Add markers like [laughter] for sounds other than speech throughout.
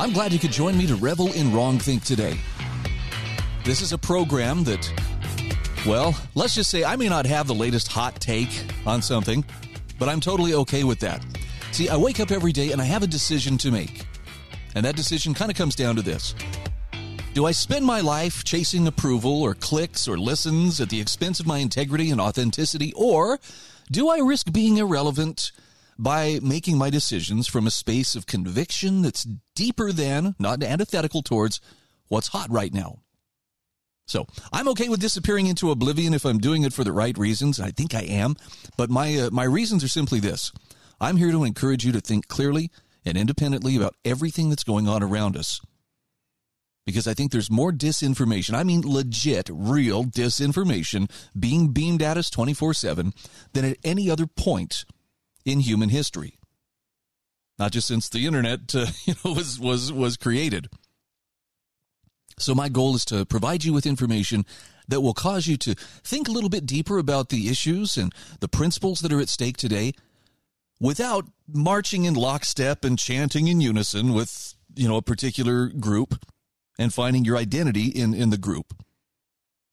I'm glad you could join me to revel in Wrong Think today. This is a program that, well, let's just say I may not have the latest hot take on something, but I'm totally okay with that. See, I wake up every day and I have a decision to make. And that decision kind of comes down to this Do I spend my life chasing approval or clicks or listens at the expense of my integrity and authenticity, or do I risk being irrelevant? By making my decisions from a space of conviction that's deeper than, not antithetical towards, what's hot right now. So I'm okay with disappearing into oblivion if I'm doing it for the right reasons. I think I am, but my uh, my reasons are simply this: I'm here to encourage you to think clearly and independently about everything that's going on around us. Because I think there's more disinformation, I mean legit, real disinformation, being beamed at us 24 7 than at any other point in human history. Not just since the internet uh, [laughs] you know, was, was, was created. So, my goal is to provide you with information that will cause you to think a little bit deeper about the issues and the principles that are at stake today without marching in lockstep and chanting in unison with you know a particular group and finding your identity in in the group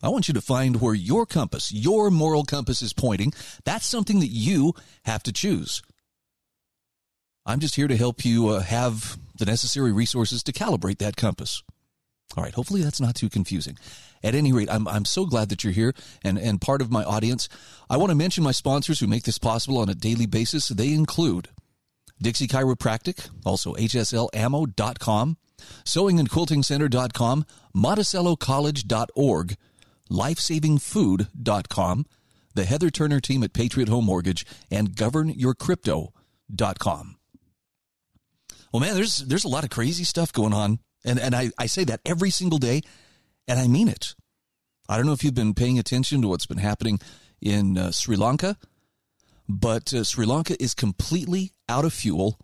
I want you to find where your compass, your moral compass is pointing. That's something that you have to choose. I'm just here to help you uh, have the necessary resources to calibrate that compass. All right, hopefully that's not too confusing. At any rate, I'm, I'm so glad that you're here and, and part of my audience. I want to mention my sponsors who make this possible on a daily basis. They include Dixie Chiropractic, also HSLAmmo.com, sewingandquiltingcenter.com, MonticelloCollege.org, lifesavingfood.com, the Heather Turner team at Patriot Home Mortgage, and governyourcrypto.com. Well, man, there's there's a lot of crazy stuff going on. And and I, I say that every single day, and I mean it. I don't know if you've been paying attention to what's been happening in uh, Sri Lanka, but uh, Sri Lanka is completely out of fuel,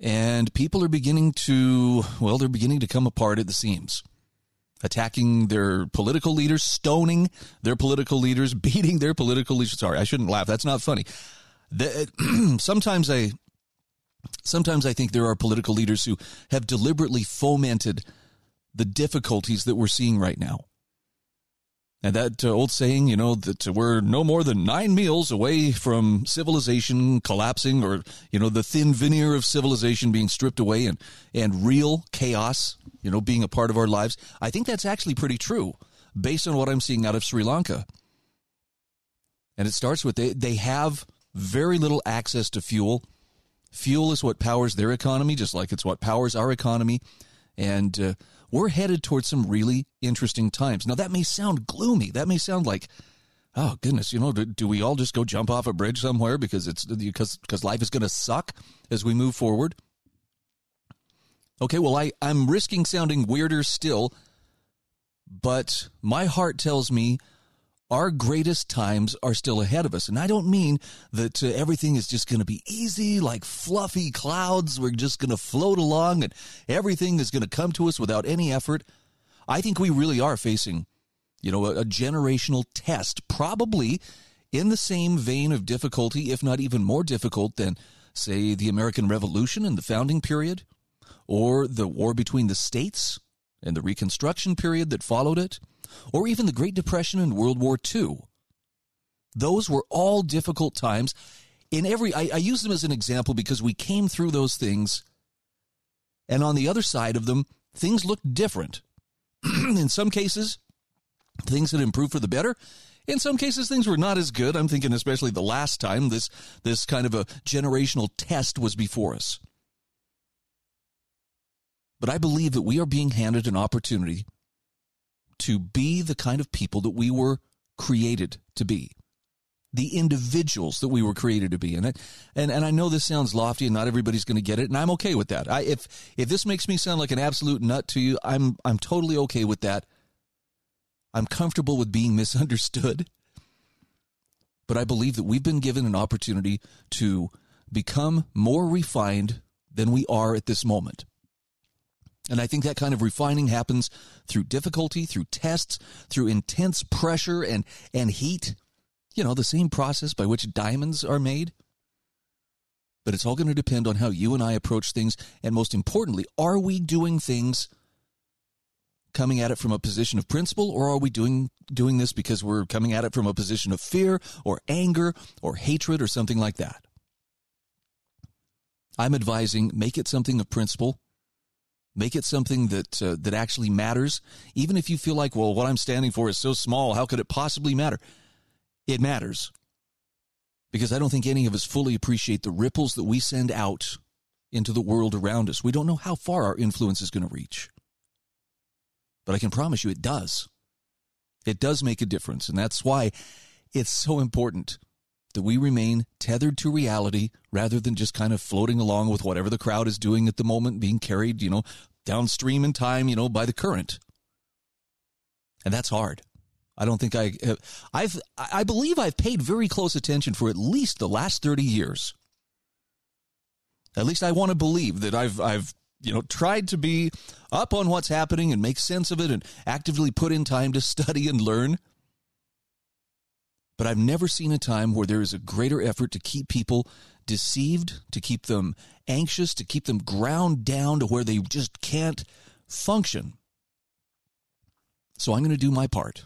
and people are beginning to, well, they're beginning to come apart at the seams attacking their political leaders, stoning their political leaders, [laughs] beating their political leaders. Sorry, I shouldn't laugh. That's not funny. The, [clears throat] sometimes I sometimes I think there are political leaders who have deliberately fomented the difficulties that we're seeing right now. And that uh, old saying, you know, that we're no more than nine meals away from civilization collapsing or, you know, the thin veneer of civilization being stripped away and, and real chaos, you know, being a part of our lives. I think that's actually pretty true based on what I'm seeing out of Sri Lanka. And it starts with they, they have very little access to fuel. Fuel is what powers their economy, just like it's what powers our economy. And, uh, we're headed towards some really interesting times. Now, that may sound gloomy. That may sound like, oh goodness, you know, do, do we all just go jump off a bridge somewhere because it's because because life is going to suck as we move forward? Okay, well, I I'm risking sounding weirder still, but my heart tells me our greatest times are still ahead of us. And I don't mean that uh, everything is just going to be easy, like fluffy clouds. We're just going to float along and everything is going to come to us without any effort. I think we really are facing, you know, a, a generational test, probably in the same vein of difficulty, if not even more difficult than, say, the American Revolution and the founding period, or the war between the states and the Reconstruction period that followed it or even the Great Depression and World War II. Those were all difficult times. In every, I, I use them as an example because we came through those things, and on the other side of them, things looked different. [clears throat] in some cases, things had improved for the better. In some cases, things were not as good. I'm thinking, especially the last time this this kind of a generational test was before us. But I believe that we are being handed an opportunity to be the kind of people that we were created to be. the individuals that we were created to be in it. And and I know this sounds lofty and not everybody's going to get it, and I'm okay with that. I, if if this makes me sound like an absolute nut to you, I'm I'm totally okay with that. I'm comfortable with being [laughs] misunderstood. But I believe that we've been given an opportunity to become more refined than we are at this moment. And I think that kind of refining happens through difficulty, through tests, through intense pressure and, and heat you know, the same process by which diamonds are made. But it's all going to depend on how you and I approach things. And most importantly, are we doing things coming at it from a position of principle or are we doing doing this because we're coming at it from a position of fear or anger or hatred or something like that i'm advising make it something of principle make it something that uh, that actually matters even if you feel like well what i'm standing for is so small how could it possibly matter it matters because I don't think any of us fully appreciate the ripples that we send out into the world around us. We don't know how far our influence is going to reach. But I can promise you it does. It does make a difference. And that's why it's so important that we remain tethered to reality rather than just kind of floating along with whatever the crowd is doing at the moment, being carried, you know, downstream in time, you know, by the current. And that's hard. I don't think I uh, I've I believe I've paid very close attention for at least the last 30 years. At least I want to believe that I've I've you know tried to be up on what's happening and make sense of it and actively put in time to study and learn. But I've never seen a time where there is a greater effort to keep people deceived, to keep them anxious, to keep them ground down to where they just can't function. So I'm going to do my part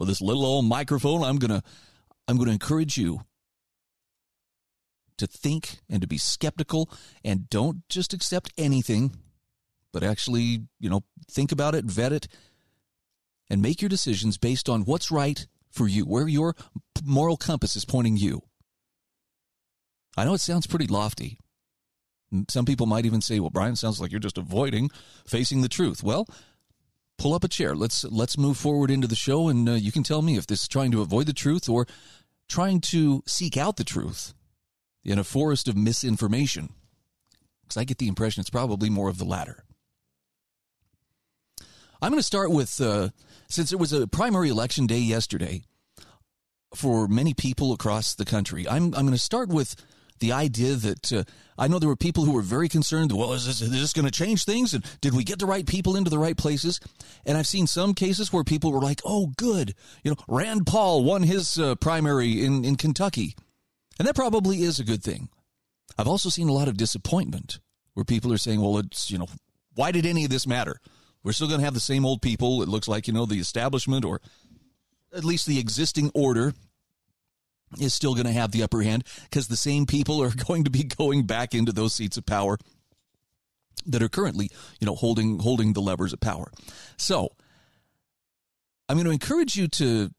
with this little old microphone, I'm going to I'm going to encourage you to think and to be skeptical and don't just accept anything, but actually, you know, think about it, vet it, and make your decisions based on what's right for you, where your moral compass is pointing you. I know it sounds pretty lofty. Some people might even say, well, Bryan, sounds like you're just avoiding facing the truth. Well, pull up a chair. Let's let's move forward into the show, and uh, you can tell me if this is trying to avoid the truth or trying to seek out the truth in a forest of misinformation. Because I get the impression it's probably more of the latter. I'm going to start with uh, since it was a primary election day yesterday for many people across the country. I'm I'm going to start with the idea that uh, I know there were people who were very concerned. Well, is this, is this going to change things? And did we get the right people into the right places? And I've seen some cases where people were like, "Oh, good, you know, Rand Paul won his uh, primary in in Kentucky," and that probably is a good thing. I've also seen a lot of disappointment where people are saying, "Well, it's you know, why did any of this matter? We're still going to have the same old people. It looks like you know the establishment or." At least the existing order is still going to have the upper hand because the same people are [laughs] going to be going back into those seats of power that are currently, you know, holding holding the levers of power. So, I'm going to encourage you to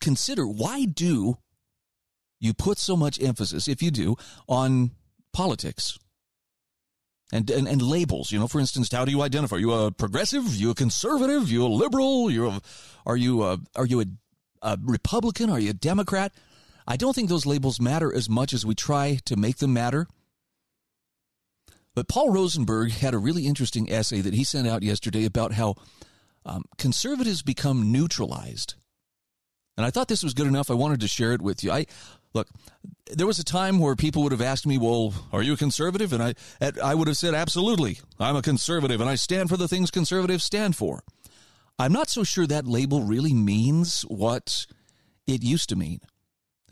consider why do you put so much emphasis, if you do, on politics and, and, and labels. You know, for instance, how do you identify? Are you a progressive? You a conservative? You a liberal? You're a, are you a, are you a, a Republican? Are you a Democrat? I don't think those labels matter as much as we try to make them matter. But Paul Rosenberg had a really interesting essay that he sent out yesterday about how um, conservatives become neutralized. And I thought this was good enough. I wanted to share it with you. I look, there was a time where people would have asked me, "Well, are you a conservative?" And I I would have said, "Absolutely. I'm a conservative and I stand for the things conservatives stand for." I'm not so sure that label really means what it used to mean.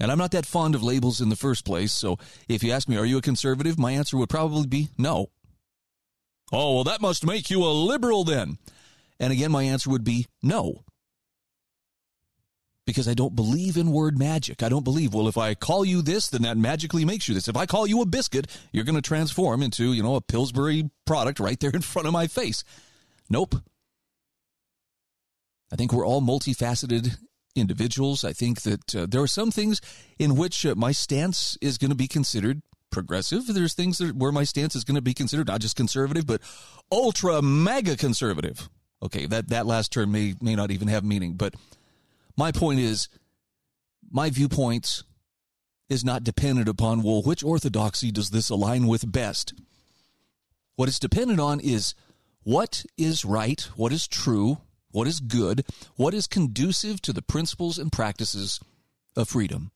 And I'm not that fond of labels in the first place, so if you ask me, are you a conservative? My answer would probably be no. Oh, well, that must make you a liberal then. And again, my answer would be no. Because I don't believe in word magic. I don't believe, well, if I call you this, then that magically makes you this. If I call you a biscuit, you're going to transform into, you know, a Pillsbury product right there in front of my face. Nope. I think we're all multifaceted individuals. I think that uh, there are some things in which uh, my stance is going to be considered progressive. There's things that, where my stance is going to be considered not just conservative, but ultra mega conservative. Okay, that, that last term may, may not even have meaning, but my point is my viewpoints is not dependent upon, well, which orthodoxy does this align with best? What it's dependent on is what is right, what is true, what is good, what is conducive to the principles and practices of freedom.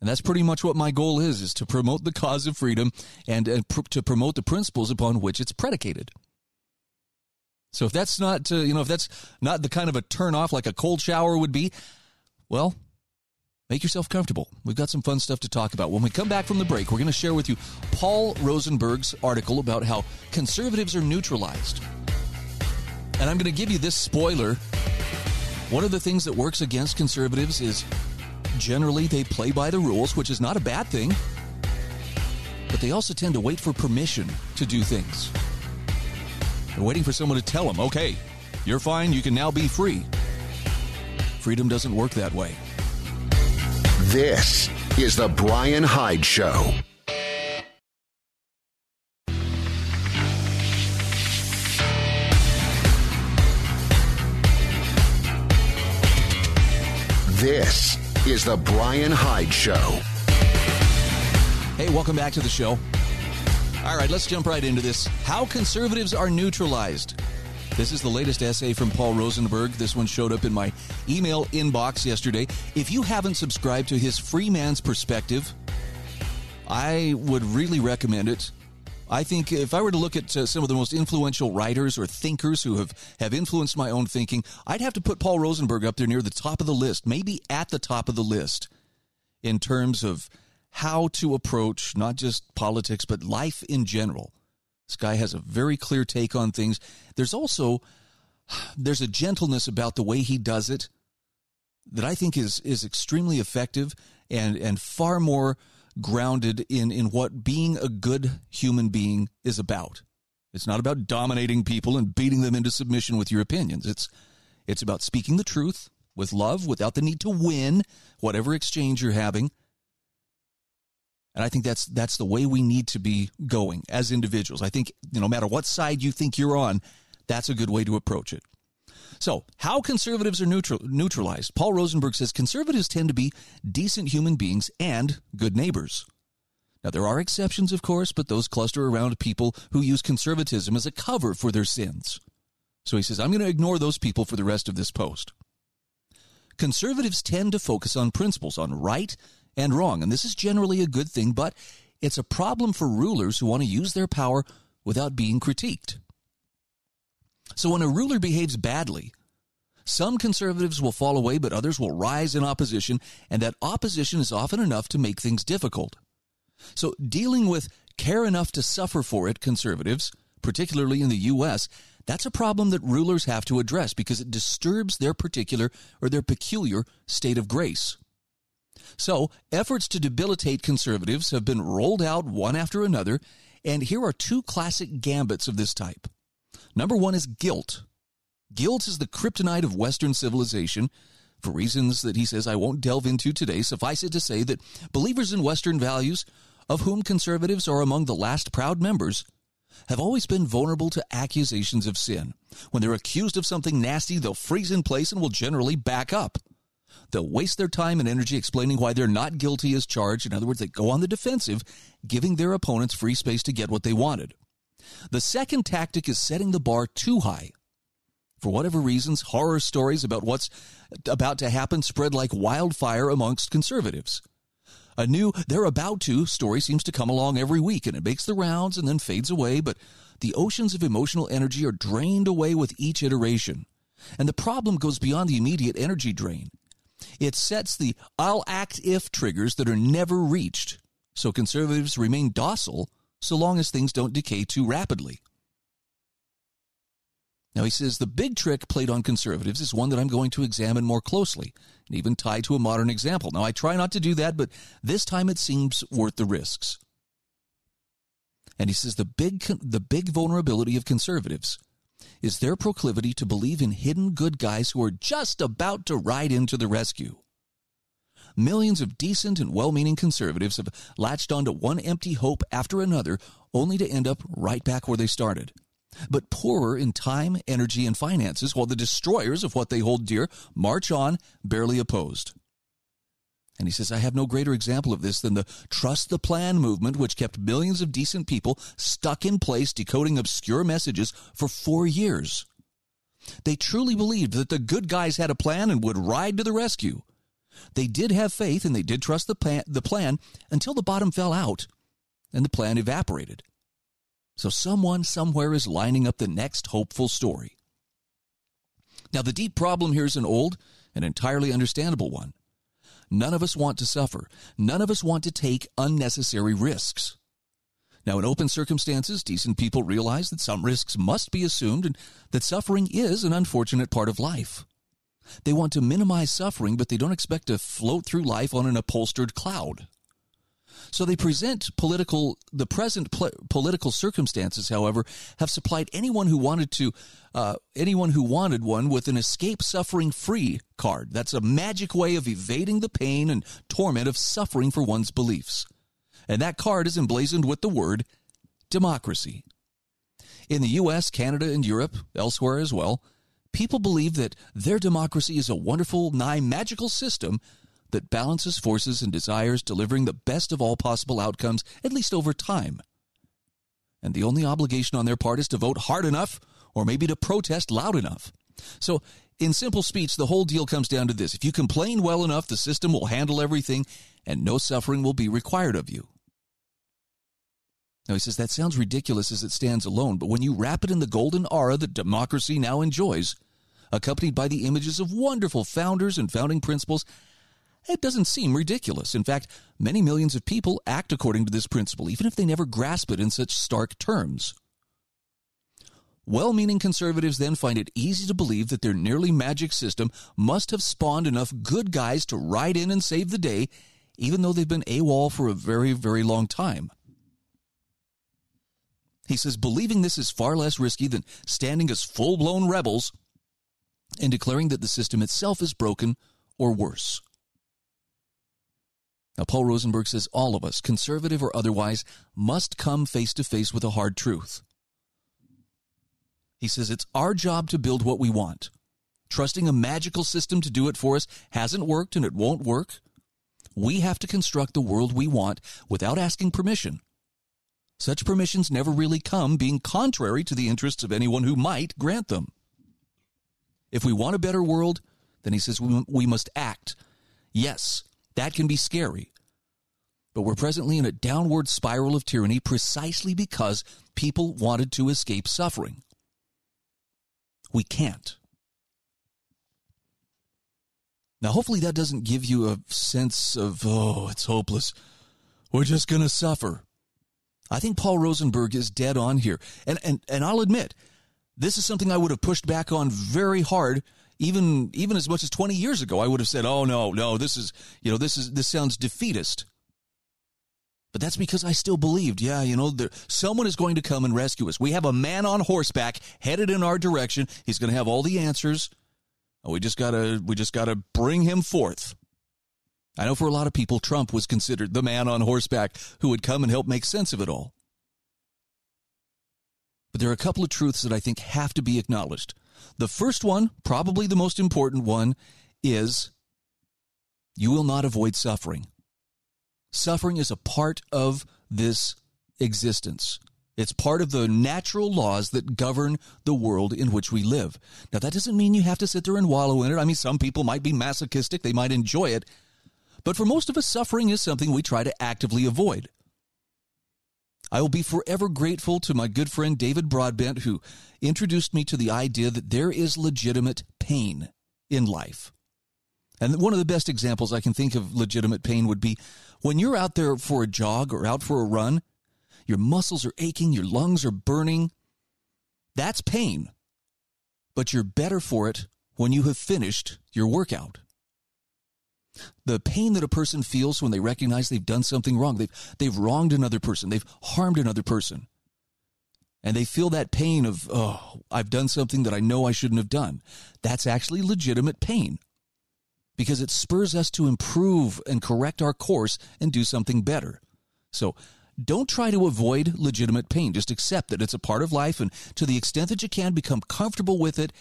And that's pretty much what my goal is, is to promote the cause of freedom and, and pr- to promote the principles upon which it's predicated. So if that's not, uh, you know, if that's not the kind of a turn off like a cold shower would be, well, make yourself comfortable. We've got some fun stuff to talk about. When we come back from the break, we're going to share with you Paul Rosenberg's article about how conservatives are neutralized. And I'm going to give you this spoiler. One of the things that works against conservatives is Generally, they play by the rules, which is not a bad thing, but they also tend to wait for permission to do things. They're waiting for someone to tell them, okay, you're fine, you can now be free. Freedom doesn't work that way. This is The Bryan Hyde Show. This is The Bryan Hyde Show. Hey, welcome back to the show. All right, let's jump right into this. How conservatives are neutralized. This is the latest essay from Paul Rosenberg. This one showed up in my email inbox yesterday. If you haven't subscribed to his Free Man's Perspective, I would really recommend it. I think if I were to look at uh, some of the most influential writers or thinkers who have, have influenced my own thinking, I'd have to put Paul Rosenberg up there near the top of the list, maybe at the top of the list in terms of how to approach not just politics, but life in general. This guy has a very clear take on things. There's also there's a gentleness about the way he does it that I think is is extremely effective and and far more grounded in in what being a good human being is about. It's not about dominating people and beating them into submission with your opinions. It's it's about speaking the truth with love without the need to win whatever exchange you're having. And I think that's that's the way we need to be going as individuals. I think you know, no matter what side you think you're on, that's a good way to approach it. So, how conservatives are neutral, neutralized? Paul Rosenberg says conservatives tend to be decent human beings and good neighbors. Now, there are exceptions, of course, but those cluster around people who use conservatism as a cover for their sins. So he says, I'm going to ignore those people for the rest of this post. Conservatives tend to focus on principles, on right and wrong, and this is generally a good thing, but it's a problem for rulers who want to use their power without being critiqued. So when a ruler behaves badly, some conservatives will fall away, but others will rise in opposition, and that opposition is often enough to make things difficult. So dealing with care enough to suffer for it conservatives, particularly in the U.S., that's a problem that rulers have to address because it disturbs their particular or their peculiar state of grace. So, efforts to debilitate conservatives have been rolled out one after another, and here are two classic gambits of this type. Number one is guilt. Guilt is the kryptonite of Western civilization. For reasons that he says I won't delve into today, suffice it to say that believers in Western values, of whom conservatives are among the last proud members, have always been vulnerable to accusations of sin. When they're accused of something nasty, they'll freeze in place and will generally back up. They'll waste their time and energy explaining why they're not guilty as charged. In other words, they go on the defensive, giving their opponents free space to get what they wanted. The second tactic is setting the bar too high. For whatever reasons, horror stories about what's about to happen spread like wildfire amongst conservatives. A new they're about to story seems to come along every week and it makes the rounds and then fades away, but the oceans of emotional energy are drained away with each iteration. And the problem goes beyond the immediate energy drain. It sets the I'll act if triggers that are never reached. So conservatives remain docile so long as things don't decay too rapidly. Now, he says the big trick played on conservatives is one that I'm going to examine more closely and even tie to a modern example. Now, I try not to do that, but this time it seems worth the risks. And he says the big, the big vulnerability of conservatives is their proclivity to believe in hidden good guys who are just about to ride into the rescue. Millions of decent and well meaning conservatives have latched onto one empty hope after another, only to end up right back where they started. But poorer in time, energy, and finances, while the destroyers of what they hold dear march on, barely opposed. And he says, I have no greater example of this than the trust the plan movement, which kept millions of decent people stuck in place decoding obscure messages for four years. They truly believed that the good guys had a plan and would ride to the rescue. They did have faith and they did trust the plan, the plan until the bottom fell out and the plan evaporated. So someone somewhere is lining up the next hopeful story. Now, the deep problem here is an old and entirely understandable one. None of us want to suffer. None of us want to take unnecessary risks. Now, in open circumstances, decent people realize that some risks must be assumed and that suffering is an unfortunate part of life. They want to minimize suffering, but they don't expect to float through life on an upholstered cloud. So they present political, the present pl- political circumstances, however, have supplied anyone who wanted to, uh, anyone who wanted one with an escape suffering free card. That's a magic way of evading the pain and torment of suffering for one's beliefs. And that card is emblazoned with the word democracy. In the US, Canada, and Europe, elsewhere as well, people believe that their democracy is a wonderful, nigh magical system that balances forces and desires, delivering the best of all possible outcomes, at least over time. And the only obligation on their part is to vote hard enough or maybe to protest loud enough. So, in simple speech, the whole deal comes down to this. If you complain well enough, the system will handle everything and no suffering will be required of you. Now, he says that sounds ridiculous as it stands alone, but when you wrap it in the golden aura that democracy now enjoys, accompanied by the images of wonderful founders and founding principles, it doesn't seem ridiculous. In fact, many millions of people act according to this principle, even if they never grasp it in such stark terms. Well meaning conservatives then find it easy to believe that their nearly magic system must have spawned enough good guys to ride in and save the day, even though they've been AWOL for a very, very long time. He says believing this is far less risky than standing as full blown rebels and declaring that the system itself is broken or worse. Now, Paul Rosenberg says all of us, conservative or otherwise, must come face to face with a hard truth. He says it's our job to build what we want. Trusting a magical system to do it for us hasn't worked and it won't work. We have to construct the world we want without asking permission. Such permissions never really come, being contrary to the interests of anyone who might grant them. If we want a better world, then he says we, we must act. Yes, that can be scary. But we're presently in a downward spiral of tyranny precisely because people wanted to escape suffering. We can't. Now, hopefully, that doesn't give you a sense of, oh, it's hopeless. We're just going to suffer. I think Paul Rosenberg is dead on here. And, and, and I'll admit, this is something I would have pushed back on very hard even even as much as 20 years ago i would have said oh no no this is you know this is this sounds defeatist. But that's because i still believed. Yeah you know there, someone is going to come and rescue us. We have a man on horseback headed in our direction. He's going to have all the answers. We just gotta we just gotta bring him forth. I know for a lot of people trump was considered the man on horseback who would come and help make sense of it all. But there are a couple of truths that i think have to be acknowledged the first one, probably the most important one, is you will not avoid suffering. Suffering is a part of this existence. It's part of the natural laws that govern the world in which we live. Now, that doesn't mean you have to sit there and wallow in it. I mean, some people might be masochistic, they might enjoy it. But for most of us, suffering is something we try to actively avoid. I will be forever grateful to my good friend David Broadbent, who introduced me to the idea that there is legitimate pain in life. And one of the best examples I can think of legitimate pain would be when you're out there for a jog or out for a run, your muscles are aching, your lungs are burning. That's pain. But you're better for it when you have finished your workout. The pain that a person feels when they recognize they've done something wrong, they've, they've wronged another person, they've harmed another person. And they feel that pain of, oh, I've done something that I know I shouldn't have done. That's actually legitimate pain because it spurs us to improve and correct our course and do something better. So don't try to avoid legitimate pain. Just accept that it's a part of life and to the extent that you can, become comfortable with it,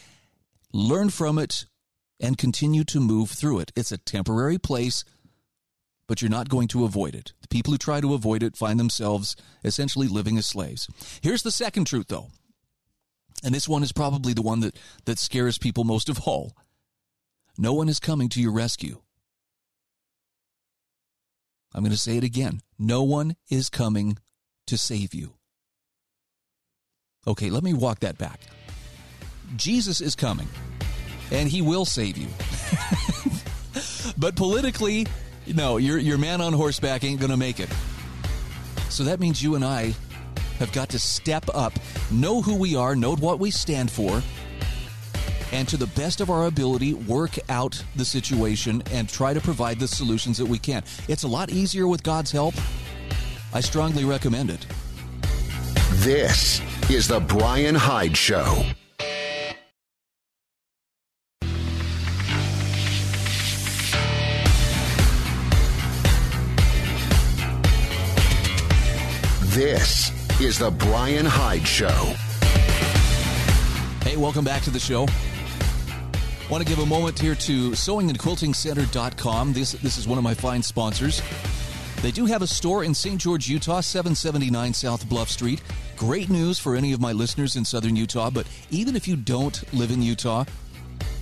learn from it, and continue to move through it. It's a temporary place, but you're not going to avoid it. The people who try to avoid it find themselves essentially living as slaves. Here's the second truth, though. And this one is probably the one that, that scares people most of all. No one is coming to your rescue. I'm going to say it again. No one is coming to save you. Okay, let me walk that back. Jesus is coming, and he will save you. [laughs] but politically, no, your, your man on horseback ain't going to make it. So that means you and I have got to step up, know who we are, know what we stand for, and to the best of our ability, work out the situation and try to provide the solutions that we can. It's a lot easier with God's help. I strongly recommend it. This is The Bryan Hyde Show. This is The Bryan Hyde Show. Hey, welcome back to the show. Want to give a moment here to sewingandquiltingcenter.com. This, this is one of my fine sponsors. They do have a store in St. George, Utah, 779 South Bluff Street. Great news for any of my listeners in southern Utah, but even if you don't live in Utah,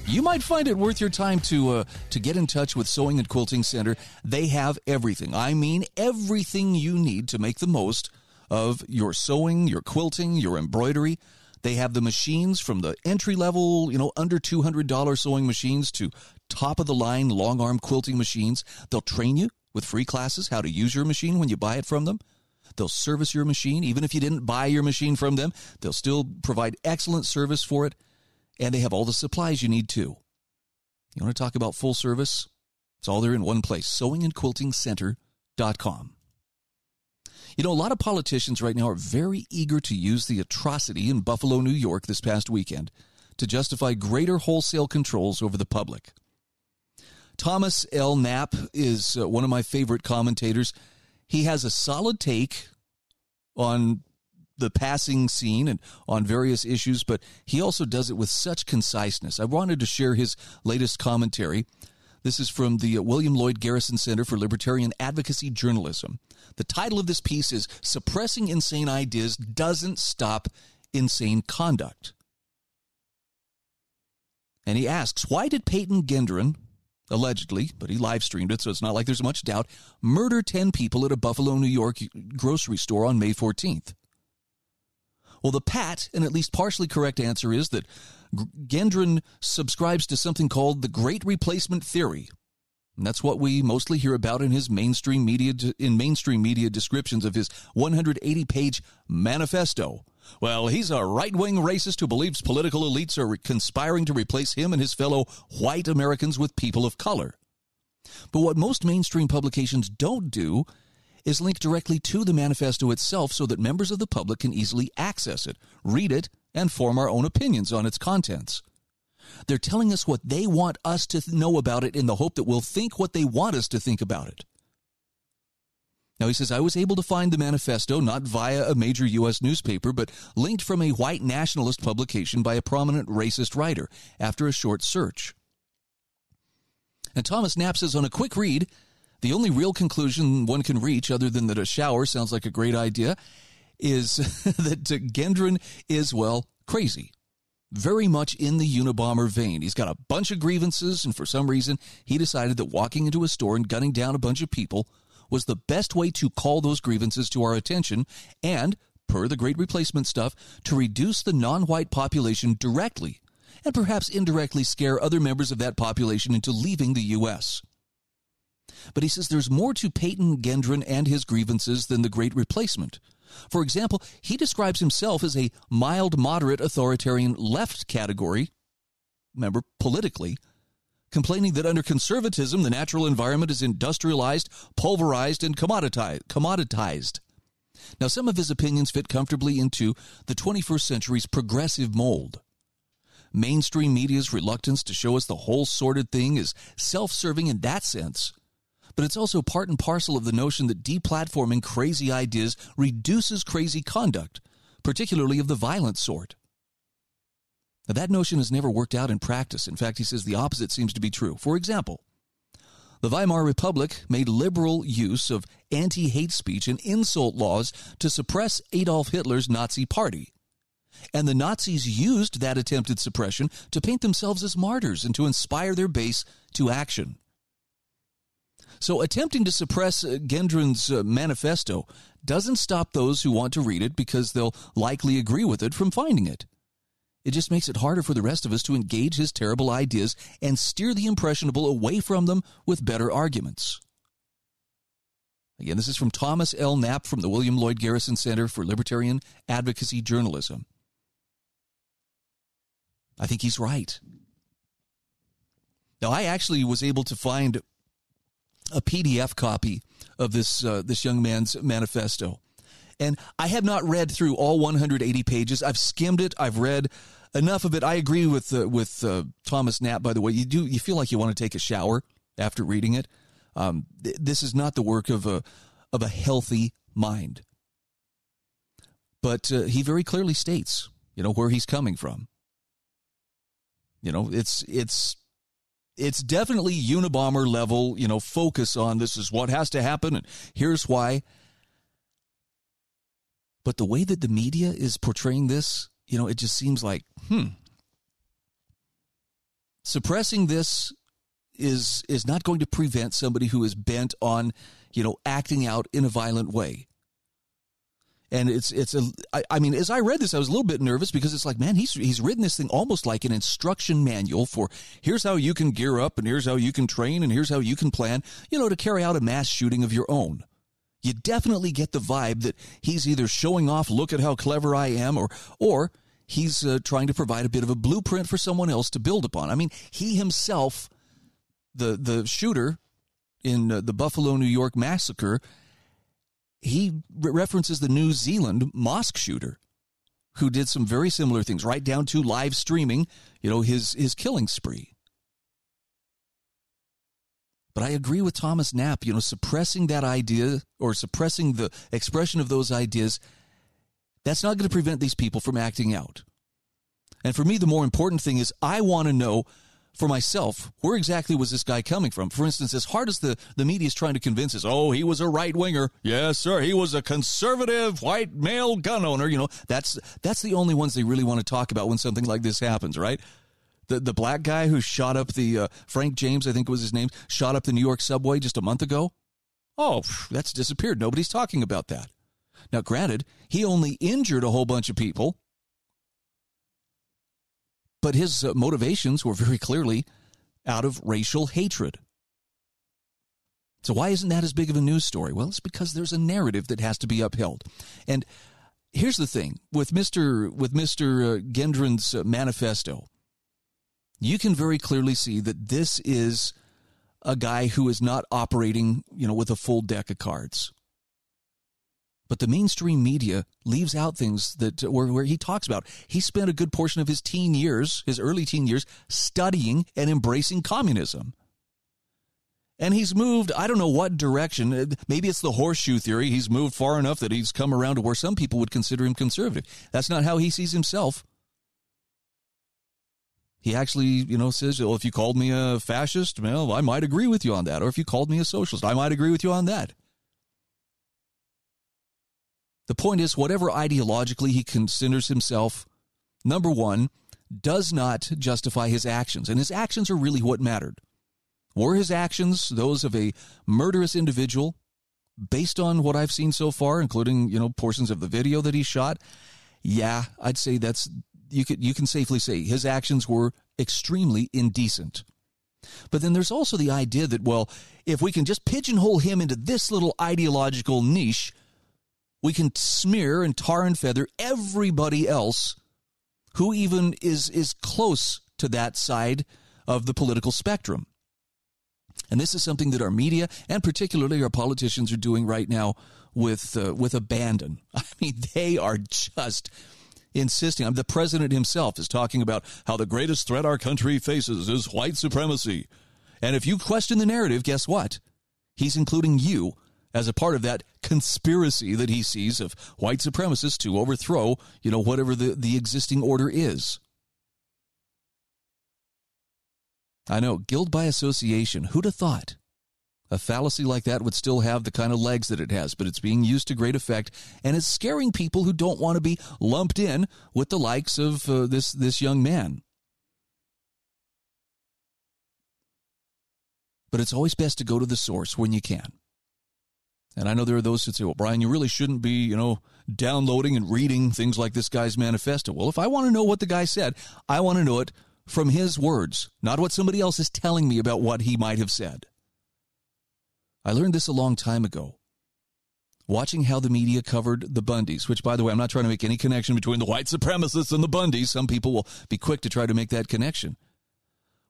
you might find it worth your time to uh, to get in touch with Sewing and Quilting Center. They have everything. I mean everything you need to make the most of your sewing, your quilting, your embroidery. They have the machines from the entry level, you know, under $200 sewing machines to top of the line long arm quilting machines. They'll train you with free classes how to use your machine when you buy it from them. They'll service your machine. Even if you didn't buy your machine from them, they'll still provide excellent service for it. And they have all the supplies you need too. You want to talk about full service? It's all there in one place sewingandquiltingcenter.com. You know, a lot of politicians right now are very eager to use the atrocity in Buffalo, New York this past weekend to justify greater wholesale controls over the public. Thomas L. Knapp is uh, one of my favorite commentators. He has a solid take on the passing scene and on various issues, but he also does it with such conciseness. I wanted to share his latest commentary. This is from the William Lloyd Garrison Center for Libertarian Advocacy Journalism. The title of this piece is Suppressing Insane Ideas Doesn't Stop Insane Conduct. And he asks, why did Peyton Gendron, allegedly, but he live streamed it, so it's not like there's much doubt, murder 10 people at a Buffalo, New York grocery store on May 14th? Well, the pat and at least partially correct answer is that Gendron subscribes to something called the Great Replacement Theory, and that's what we mostly hear about in his mainstream media in mainstream media descriptions of his 180-page manifesto. Well, he's a right-wing racist who believes political elites are conspiring to replace him and his fellow white Americans with people of color. But what most mainstream publications don't do is link directly to the manifesto itself so that members of the public can easily access it, read it, and form our own opinions on its contents. They're telling us what they want us to know about it in the hope that we'll think what they want us to think about it. Now, he says, I was able to find the manifesto not via a major U.S. newspaper, but linked from a white nationalist publication by a prominent racist writer after a short search. And Thomas Knapp says, on a quick read, the only real conclusion one can reach, other than that a shower sounds like a great idea, is [laughs] that Gendron is, well, crazy very much in the Unabomber vein. He's got a bunch of grievances, and for some reason, he decided that walking into a store and gunning down a bunch of people was the best way to call those grievances to our attention and, per the great replacement stuff, to reduce the non white population directly and perhaps indirectly scare other members of that population into leaving the U.S. But he says there's more to Peyton Gendron and his grievances than the great replacement. For example, he describes himself as a mild moderate authoritarian left category, remember, politically, complaining that under conservatism, the natural environment is industrialized, pulverized, and commoditized. Now, some of his opinions fit comfortably into the 21st century's progressive mold. Mainstream media's reluctance to show us the whole sordid thing is self serving in that sense but it's also part and parcel of the notion that deplatforming crazy ideas reduces crazy conduct, particularly of the violent sort. Now, that notion has never worked out in practice. In fact, he says the opposite seems to be true. For example, The Weimar Republic made liberal use of anti hate speech and insult laws to suppress Adolf Hitler's Nazi party. And the Nazis used that attempted suppression to paint themselves as martyrs and to inspire their base to action. So, attempting to suppress uh, Gendron's uh, manifesto doesn't stop those who want to read it because they'll likely agree with it from finding it. It just makes it harder for the rest of us to engage his terrible ideas and steer the impressionable away from them with better arguments. Again, this is from Thomas L. Knapp from the William Lloyd Garrison Center for Libertarian Advocacy Journalism. I think he's right. Now, I actually was able to find a PDF copy of this uh, this young man's manifesto. And I have not read through all 180 pages. I've skimmed it. I've read enough of it. I agree with uh, with uh, Thomas Knapp. By the way, you do you feel like you want to take a shower after reading it. Um, th- this is not the work of a of a healthy mind. But uh, he very clearly states, you know, where he's coming from. You know, it's it's it's definitely Unabomber level, you know, focus on this is what has to happen and here's why. But the way that the media is portraying this, you know, it just seems like, hmm. Suppressing this is is not going to prevent somebody who is bent on, you know, acting out in a violent way. And it's it's a I, I mean, as I read this, I was a little bit nervous because it's like, man, he's he's written this thing almost like an instruction manual for here's how you can gear up and here's how you can train and here's how you can plan, you know, to carry out a mass shooting of your own you definitely get the vibe that he's either showing off, look at how clever I am, or, or he's uh, trying to provide a bit of a blueprint for someone else to build upon. I mean, he himself, the, the shooter in uh, the Buffalo, New York massacre, he re- references the New Zealand mosque shooter who did some very similar things, right down to live streaming, you know, his, his killing spree. But I agree with Thomas Knapp, you know, suppressing that idea or suppressing the expression of those ideas, that's not going to prevent these people from acting out. And for me, the more important thing is I want to know for myself, where exactly was this guy coming from? For instance, as hard as the, the media is trying to convince us, oh, he was a right winger. Yes, sir. He was a conservative white male gun owner. You know, that's, that's the only ones they really want to talk about when something like this happens, right? the the black guy who shot up the uh, Frank James, I think was his name, shot up the New York subway just a month ago. Oh, that's disappeared. Nobody's talking about that. Now, granted, he only injured a whole bunch of people, but his uh, motivations were very clearly out of racial hatred. So why isn't that as big of a news story? Well, it's because there's a narrative that has to be upheld. And here's the thing with Mr. with Mr. Uh, Gendron's uh, manifesto you can very clearly see that this is a guy who is not operating, you know, with a full deck of cards. But the mainstream media leaves out things that where, where he talks about. He spent a good portion of his teen years, his early teen years, studying and embracing communism. And he's moved, I don't know what direction. Uh, maybe it's the horseshoe theory. He's moved far enough that he's come around to where some people would consider him conservative. That's not how he sees himself. He actually, you know, says, well, if you called me a fascist, well, I might agree with you on that. Or if you called me a socialist, I might agree with you on that. The point is, whatever ideologically he considers himself, number one, does not justify his actions. And his actions are really what mattered. Were his actions those of a murderous individual, based on what I've seen so far, including, you know, portions of the video that he shot? Yeah, I'd say that's you can you can safely say his actions were extremely indecent. But then there's also the idea that well, if we can just pigeonhole him into this little ideological niche, we can smear and tar and feather everybody else who even is is close to that side of the political spectrum. And this is something that our media and particularly our politicians are doing right now with uh, with abandon. [laughs] I mean, they are just insisting. the president himself is talking about how the greatest threat our country faces is white supremacy. And if you question the narrative, guess what? He's including you as a part of that conspiracy that he sees of white supremacists to overthrow, you know, whatever the, the existing order is. I know, guilt by association. Who'd have thought? A fallacy like that would still have the kind of legs that it has, but it's being used to great effect, and it's scaring people who don't want to be lumped in with the likes of uh, this this young man. But it's always best to go to the source when you can. And I know there are those that say, well, Bryan, you really shouldn't be, you know, downloading and reading things like this guy's manifesto. Well, if I want to know what the guy said, I want to know it from his words, not what somebody else is telling me about what he might have said. I learned this a long time ago. Watching how the media covered the Bundys, which, by the way, I'm not trying to make any connection between the white supremacists and the Bundys. Some people will be quick to try to make that connection.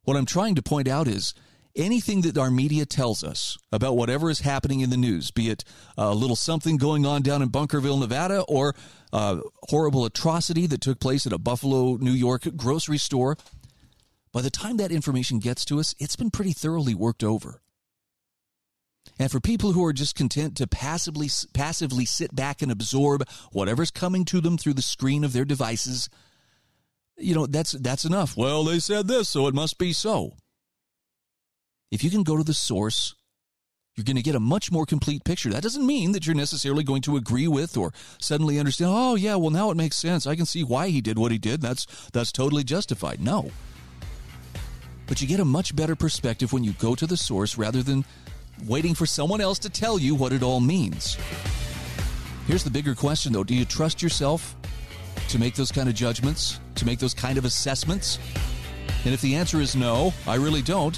What I'm trying to point out is anything that our media tells us about whatever is happening in the news, be it a little something going on down in Bunkerville, Nevada, or a horrible atrocity that took place at a Buffalo, New York grocery store, by the time that information gets to us, it's been pretty thoroughly worked over. And for people who are just content to passively passively sit back and absorb whatever's coming to them through the screen of their devices, you know, that's that's enough. Well, they said this, so it must be so. If you can go to the source, you're going to get a much more complete picture. That doesn't mean that you're necessarily going to agree with or suddenly understand, "Oh, yeah, well now it makes sense. I can see why he did what he did. That's that's totally justified." No. But you get a much better perspective when you go to the source rather than waiting for someone else to tell you what it all means. Here's the bigger question though, do you trust yourself to make those kind of judgments, to make those kind of assessments? And if the answer is no, I really don't,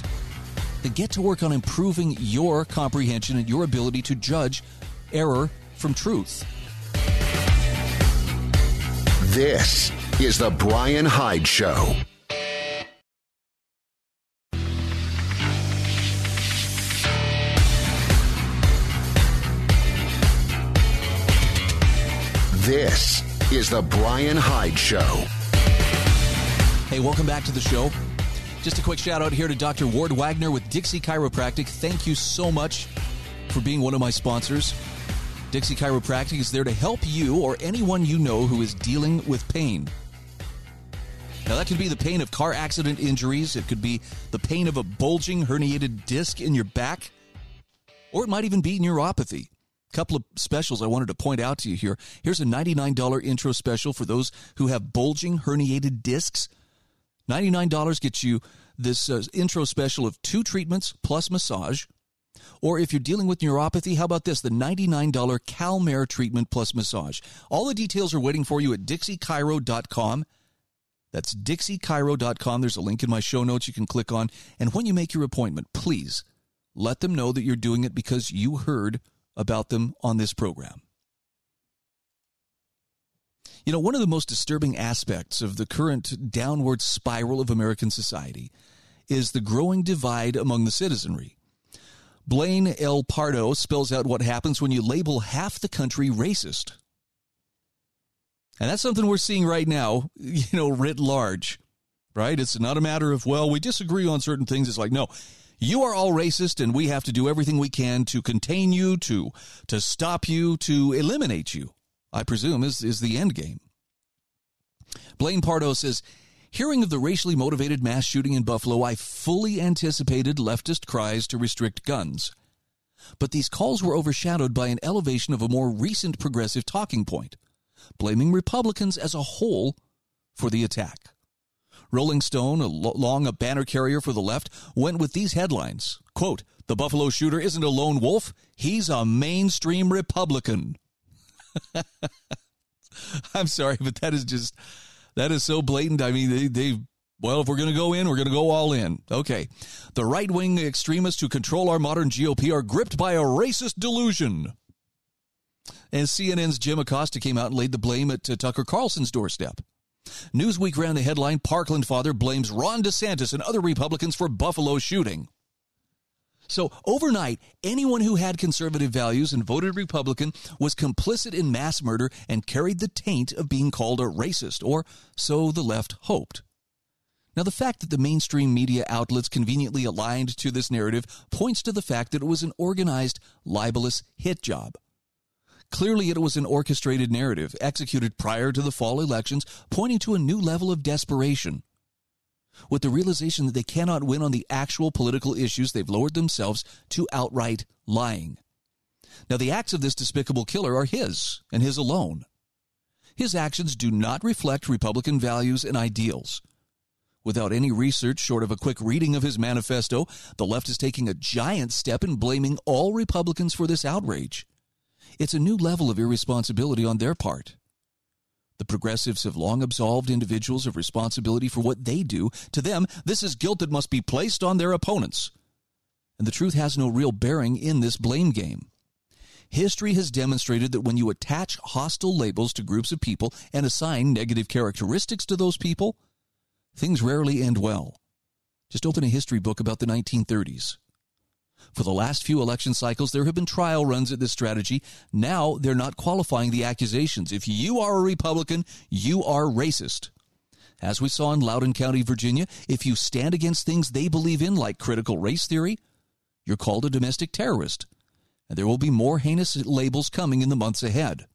then get to work on improving your comprehension and your ability to judge error from truth. This is The Bryan Hyde Show. This is The Bryan Hyde Show. Hey, welcome back to the show. Just a quick shout out here to Dr. Ward Wagner with Dixie Chiropractic. Thank you so much for being one of my sponsors. Dixie Chiropractic is there to help you or anyone you know who is dealing with pain. Now, that could be the pain of car accident injuries, it could be the pain of a bulging herniated disc in your back, or it might even be neuropathy A couple of specials I wanted to point out to you here. Here's a $99 intro special for those who have bulging herniated discs. $99 gets you this uh, intro special of two treatments plus massage. Or if you're dealing with neuropathy, how about this? The $99 CalMare treatment plus massage. All the details are waiting for you at DixieChiro.com. That's DixieChiro.com. There's a link in my show notes you can click on. And when you make your appointment, please let them know that you're doing it because you heard about them on this program. You know, one of the most disturbing aspects of the current downward spiral of American society is the growing divide among the citizenry. Blaine L. Pardoe spells out what happens when you label half the country racist. And that's something we're seeing right now, [laughs] you know, writ large, right? It's not a matter of, well, we disagree on certain things. It's like, no, you are all racist and we have to do everything we can to contain you, to to stop you, to eliminate you. I presume is is the end game. Blaine Pardoe says, Hearing of the racially motivated mass shooting in Buffalo, I fully anticipated leftist cries to restrict guns. But these calls were overshadowed by an elevation of a more recent progressive talking point, blaming Republicans as a whole for the attack. Rolling Stone, along a banner carrier for the left, went with these headlines. Quote, the Buffalo shooter isn't a lone wolf. He's a mainstream Republican. [laughs] I'm sorry, but that is just, that is so blatant. I mean, they, they well, if we're going to go in, we're going to go all in. Okay. The right wing extremists who control our modern GOP are gripped by a racist delusion. And CNN's Jim Acosta came out and laid the blame at uh, Tucker Carlson's doorstep. Newsweek ran the headline Parkland father blames Ron DeSantis and other Republicans for Buffalo shooting. So, overnight, anyone who had conservative values and voted Republican was complicit in mass murder and carried the taint of being called a racist, or so the left hoped. Now, the fact that the mainstream media outlets conveniently aligned to this narrative points to the fact that it was an organized, libelous hit job. Clearly, it was an orchestrated narrative executed prior to the fall elections, pointing to a new level of desperation. With the realization that they cannot win on the actual political issues they've lowered themselves to outright lying. Now, the acts of this despicable killer are his and his alone. His actions do not reflect Republican values and ideals. Without any research short of a quick reading of his manifesto, the left is taking a giant step in blaming all Republicans for this outrage. It's a new level of irresponsibility on their part. The progressives have long absolved individuals of responsibility for what they do. To them, this is guilt that must be placed on their opponents. And the truth has no real bearing in this blame game. History has demonstrated that when you attach hostile labels to groups of people and assign negative characteristics to those people, things rarely end well. Just open a history book about the 1930s. For the last few election cycles, there have been trial runs at this strategy. Now they're not qualifying the accusations. If you are a Republican, you are racist. As we saw in Loudoun County, Virginia, if you stand against things they believe in, like critical race theory, you're called a domestic terrorist. And there will be more heinous labels coming in the months ahead.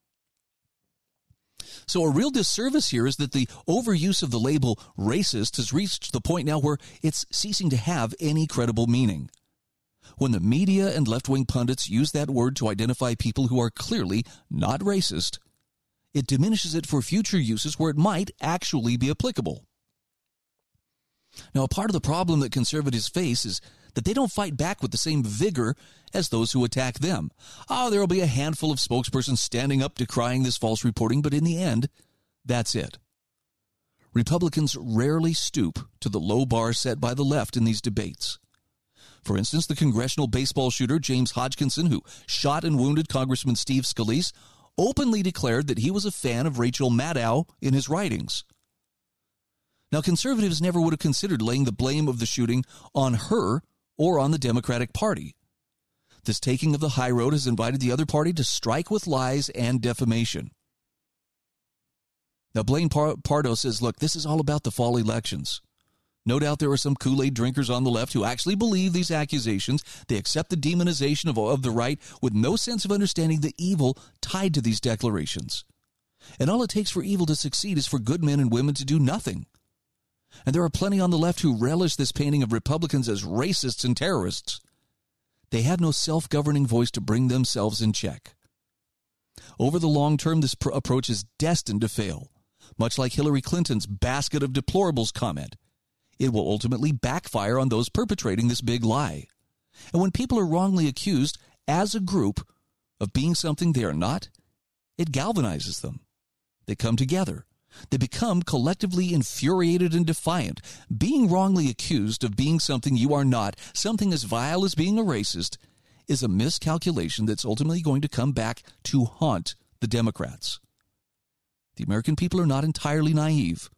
So, a real disservice here is that the overuse of the label racist has reached the point now where it's ceasing to have any credible meaning. When the media and left wing pundits use that word to identify people who are clearly not racist, it diminishes it for future uses where it might actually be applicable. Now, a part of the problem that conservatives face is that they don't fight back with the same vigor as those who attack them. Oh, there will be a handful of spokespersons standing up decrying this false reporting, but in the end, that's it. Republicans rarely stoop to the low bar set by the left in these debates. For instance, the congressional baseball shooter James Hodgkinson, who shot and wounded Congressman Steve Scalise, openly declared that he was a fan of Rachel Maddow in his writings. Now, conservatives never would have considered laying the blame of the shooting on her or on the Democratic Party. This taking of the high road has invited the other party to strike with lies and defamation. Now, Blaine Pardoe says, look, this is all about the fall elections. No doubt there are some Kool Aid drinkers on the left who actually believe these accusations. They accept the demonization of, of the right with no sense of understanding the evil tied to these declarations. And all it takes for evil to succeed is for good men and women to do nothing. And there are plenty on the left who relish this painting of Republicans as racists and terrorists. They have no self governing voice to bring themselves in check. Over the long term, this pr- approach is destined to fail, much like Hillary Clinton's basket of deplorables comment. It will ultimately backfire on those perpetrating this big lie. And when people are wrongly accused as a group of being something they are not, it galvanizes them. They come together they become collectively infuriated and defiant. Being wrongly accused of being something you are not, something as vile as being a racist, is a miscalculation that's ultimately going to come back to haunt the Democrats. The American people are not entirely naive.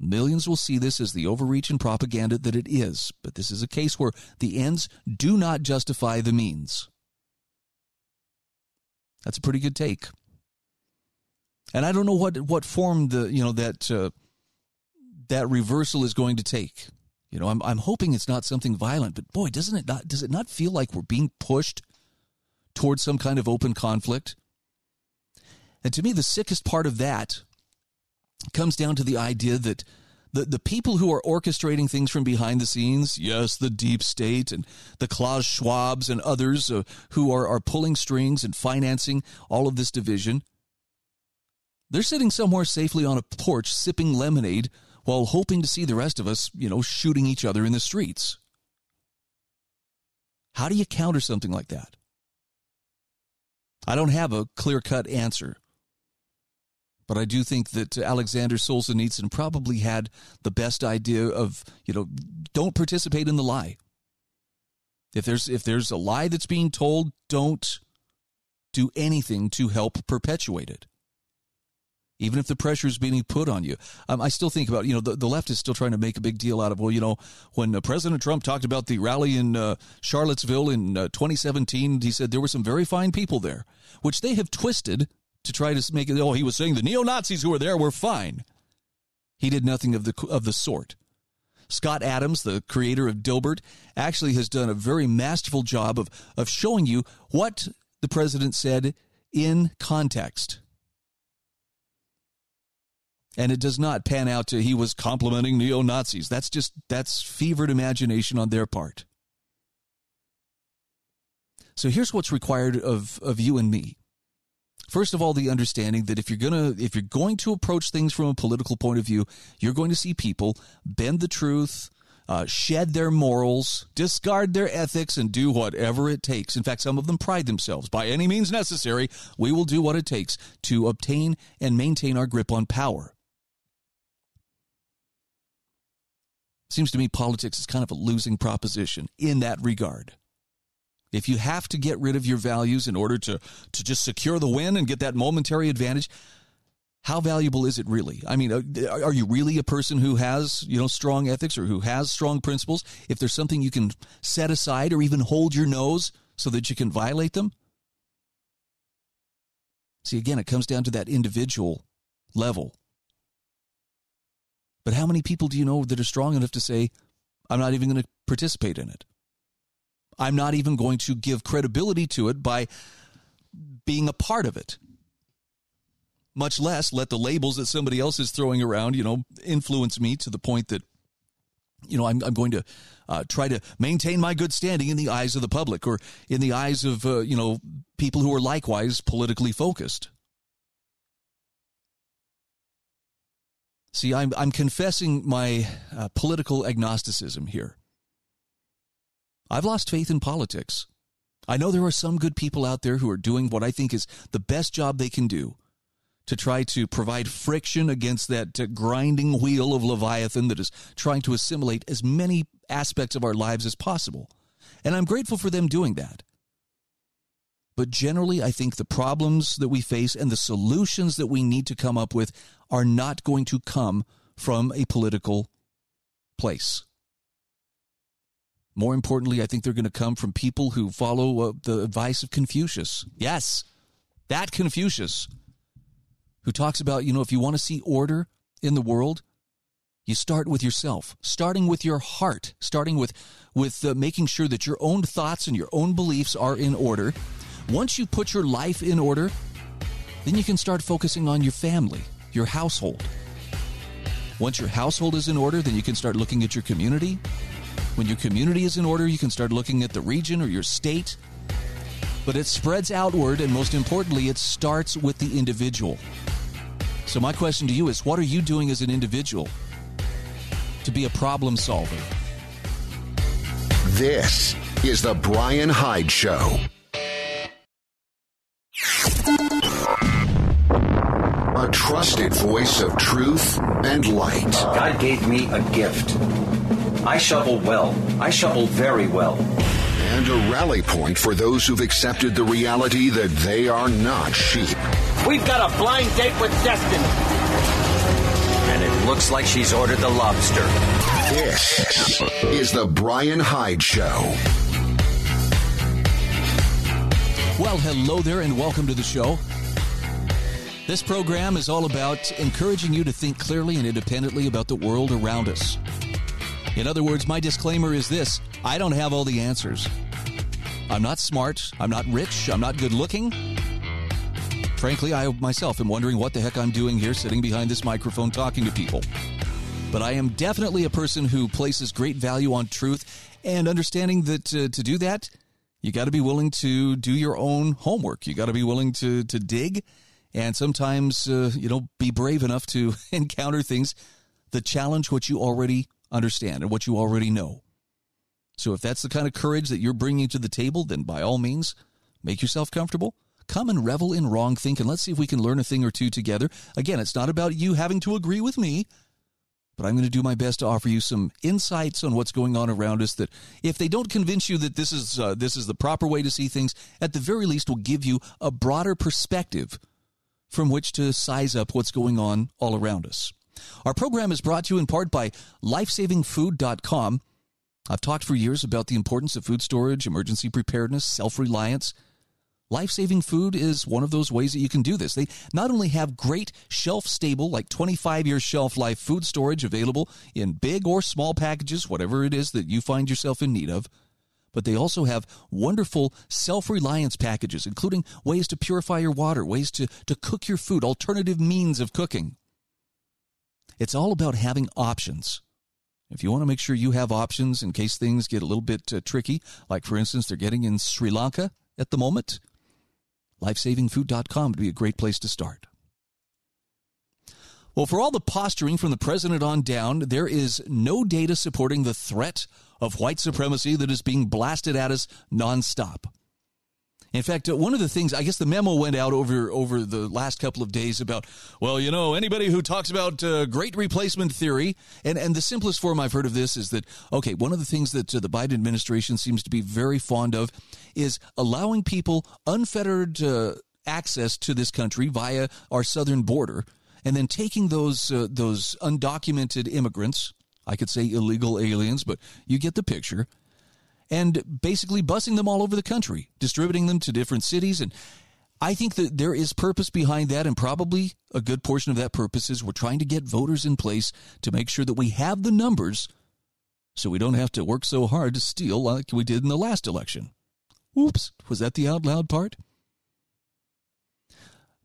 Millions will see this as the overreach and propaganda that it is, but this is a case where the ends do not justify the means. That's a pretty good take and I don't know what what form the you know that uh, that reversal is going to take. You know, I'm I'm hoping it's not something violent, but boy, doesn't it not does it not feel like we're being pushed towards some kind of open conflict? And to me, the sickest part of that comes down to the idea that the, the people who are orchestrating things from behind the scenes, yes, the deep state and the Klaus Schwabs and others uh, who are, are pulling strings and financing all of this division, they're sitting somewhere safely on a porch sipping lemonade while hoping to see the rest of us, you know, shooting each other in the streets. How do you counter something like that? I don't have a clear cut answer. But I do think that Alexander Solzhenitsyn probably had the best idea of, you know, don't participate in the lie. If there's if there's a lie that's being told, don't do anything to help perpetuate it even if the pressure is being put on you. Um, I still think about, you know, the, the left is still trying to make a big deal out of, well, you know, when uh, President Trump talked about the rally in uh, Charlottesville in uh, 2017, he said there were some very fine people there, which they have twisted to try to make it, oh, he was saying the neo Nazis who were there were fine. He did nothing of the, of the sort. Scott Adams, the creator of Dilbert, actually has done a very masterful job of, of showing you what the president said in context and it does not pan out to he was complimenting neo Nazis. That's just that's fevered imagination on their part. So here's what's required of, of you and me. First of all, the understanding that if you're gonna if you're going to approach things from a political point of view, you're going to see people bend the truth, uh, shed their morals, discard their ethics, and do whatever it takes. In fact, some of them pride themselves. By any means necessary, we will do what it takes to obtain and maintain our grip on power. Seems to me politics is kind of a losing proposition in that regard. If you have to get rid of your values in order to, to just secure the win and get that momentary advantage, how valuable is it really? I mean, uh, are you really a person who has, you know, strong ethics or who has strong principles? If there's something you can set aside or even hold your nose so that you can violate them? See, again, it comes down to that individual level. But how many people do you know that are strong enough to say, I'm not even going to participate in it? I'm not even going to give credibility to it by being a part of it much less let the labels that somebody else is throwing around, you know, influence me to the point that, you know, I'm, I'm going to uh, try to maintain my good standing in the eyes of the public or in the eyes of, uh, you know, people who are likewise politically focused. See, I'm, I'm confessing my uh, political agnosticism here. I've lost faith in politics. I know there are some good people out there who are doing what I think is the best job they can do to try to provide friction against that uh, grinding wheel of Leviathan that is trying to assimilate as many aspects of our lives as possible. And I'm grateful for them doing that. But generally, I think the problems that we face and the solutions that we need to come up with are not going to come from a political place. More importantly, I think they're going to come from people who follow uh, the advice of Confucius. Yes, that Confucius who talks about, you know, if you want to see order in the world, you start with yourself, starting with your heart, starting with with uh, making sure that your own thoughts and your own beliefs are in order. Once you put your life in order, then you can start focusing on your family, your household. Once your household is in order, then you can start looking at your community. When your community is in order, you can start looking at the region or your state. But it spreads outward, and most importantly, it starts with the individual. So, my question to you is what are you doing as an individual to be a problem solver? This is The Bryan Hyde Show. A trusted voice of truth and light. God gave me a gift. I shovel well. I shovel very well. And a rally point for those who've accepted the reality that they are not sheep. We've got a blind date with destiny. And it looks like she's ordered the lobster. This is the Bryan Hyde Show. Well, hello there, and welcome to the show. This program is all about encouraging you to think clearly and independently about the world around us. In other words, my disclaimer is this I don't have all the answers. I'm not smart, I'm not rich, I'm not good looking, Frankly, I myself am wondering what the heck I'm doing here sitting behind this microphone talking to people. But I am definitely a person who places great value on truth and understanding that uh, to do that, you got to be willing to do your own homework. You got to be willing to to dig and sometimes uh, you know be brave enough to [laughs] encounter things that challenge what you already understand and what you already know. So if that's the kind of courage that you're bringing to the table, then by all means, make yourself comfortable Come and revel in wrong think and let's see if we can learn a thing or two together. Again, it's not about you having to agree with me, but I'm going to do my best to offer you some insights on what's going on around us that if they don't convince you that this is uh, this is the proper way to see things, at the very least will give you a broader perspective from which to size up what's going on all around us. Our program is brought to you in part by lifesavingfood.com. I've talked for years about the importance of food storage, emergency preparedness, self-reliance, Life saving food is one of those ways that you can do this. They not only have great shelf stable, like 25 year shelf life food storage available in big or small packages, whatever it is that you find yourself in need of, but they also have wonderful self reliance packages, including ways to purify your water, ways to, to cook your food, alternative means of cooking. It's all about having options. If you want to make sure you have options in case things get a little bit uh, tricky, like for instance, they're getting in Sri Lanka at the moment, lifesavingfood.com would be a great place to start. Well, for all the posturing from the president on down, there is no data supporting the threat of white supremacy that is being blasted at us nonstop. In fact, uh, one of the things I guess the memo went out over over the last couple of days about, well, you know, anybody who talks about uh, great replacement theory, and and the simplest form I've heard of this is that okay, one of the things that uh, the Biden administration seems to be very fond of is allowing people unfettered uh, access to this country via our southern border, and then taking those uh, those undocumented immigrants, I could say illegal aliens, but you get the picture and basically busing them all over the country, distributing them to different cities. And I think that there is purpose behind that, and probably a good portion of that purpose is we're trying to get voters in place to make sure that we have the numbers so we don't have to work so hard to steal like we did in the last election. Oops, was that the out loud part?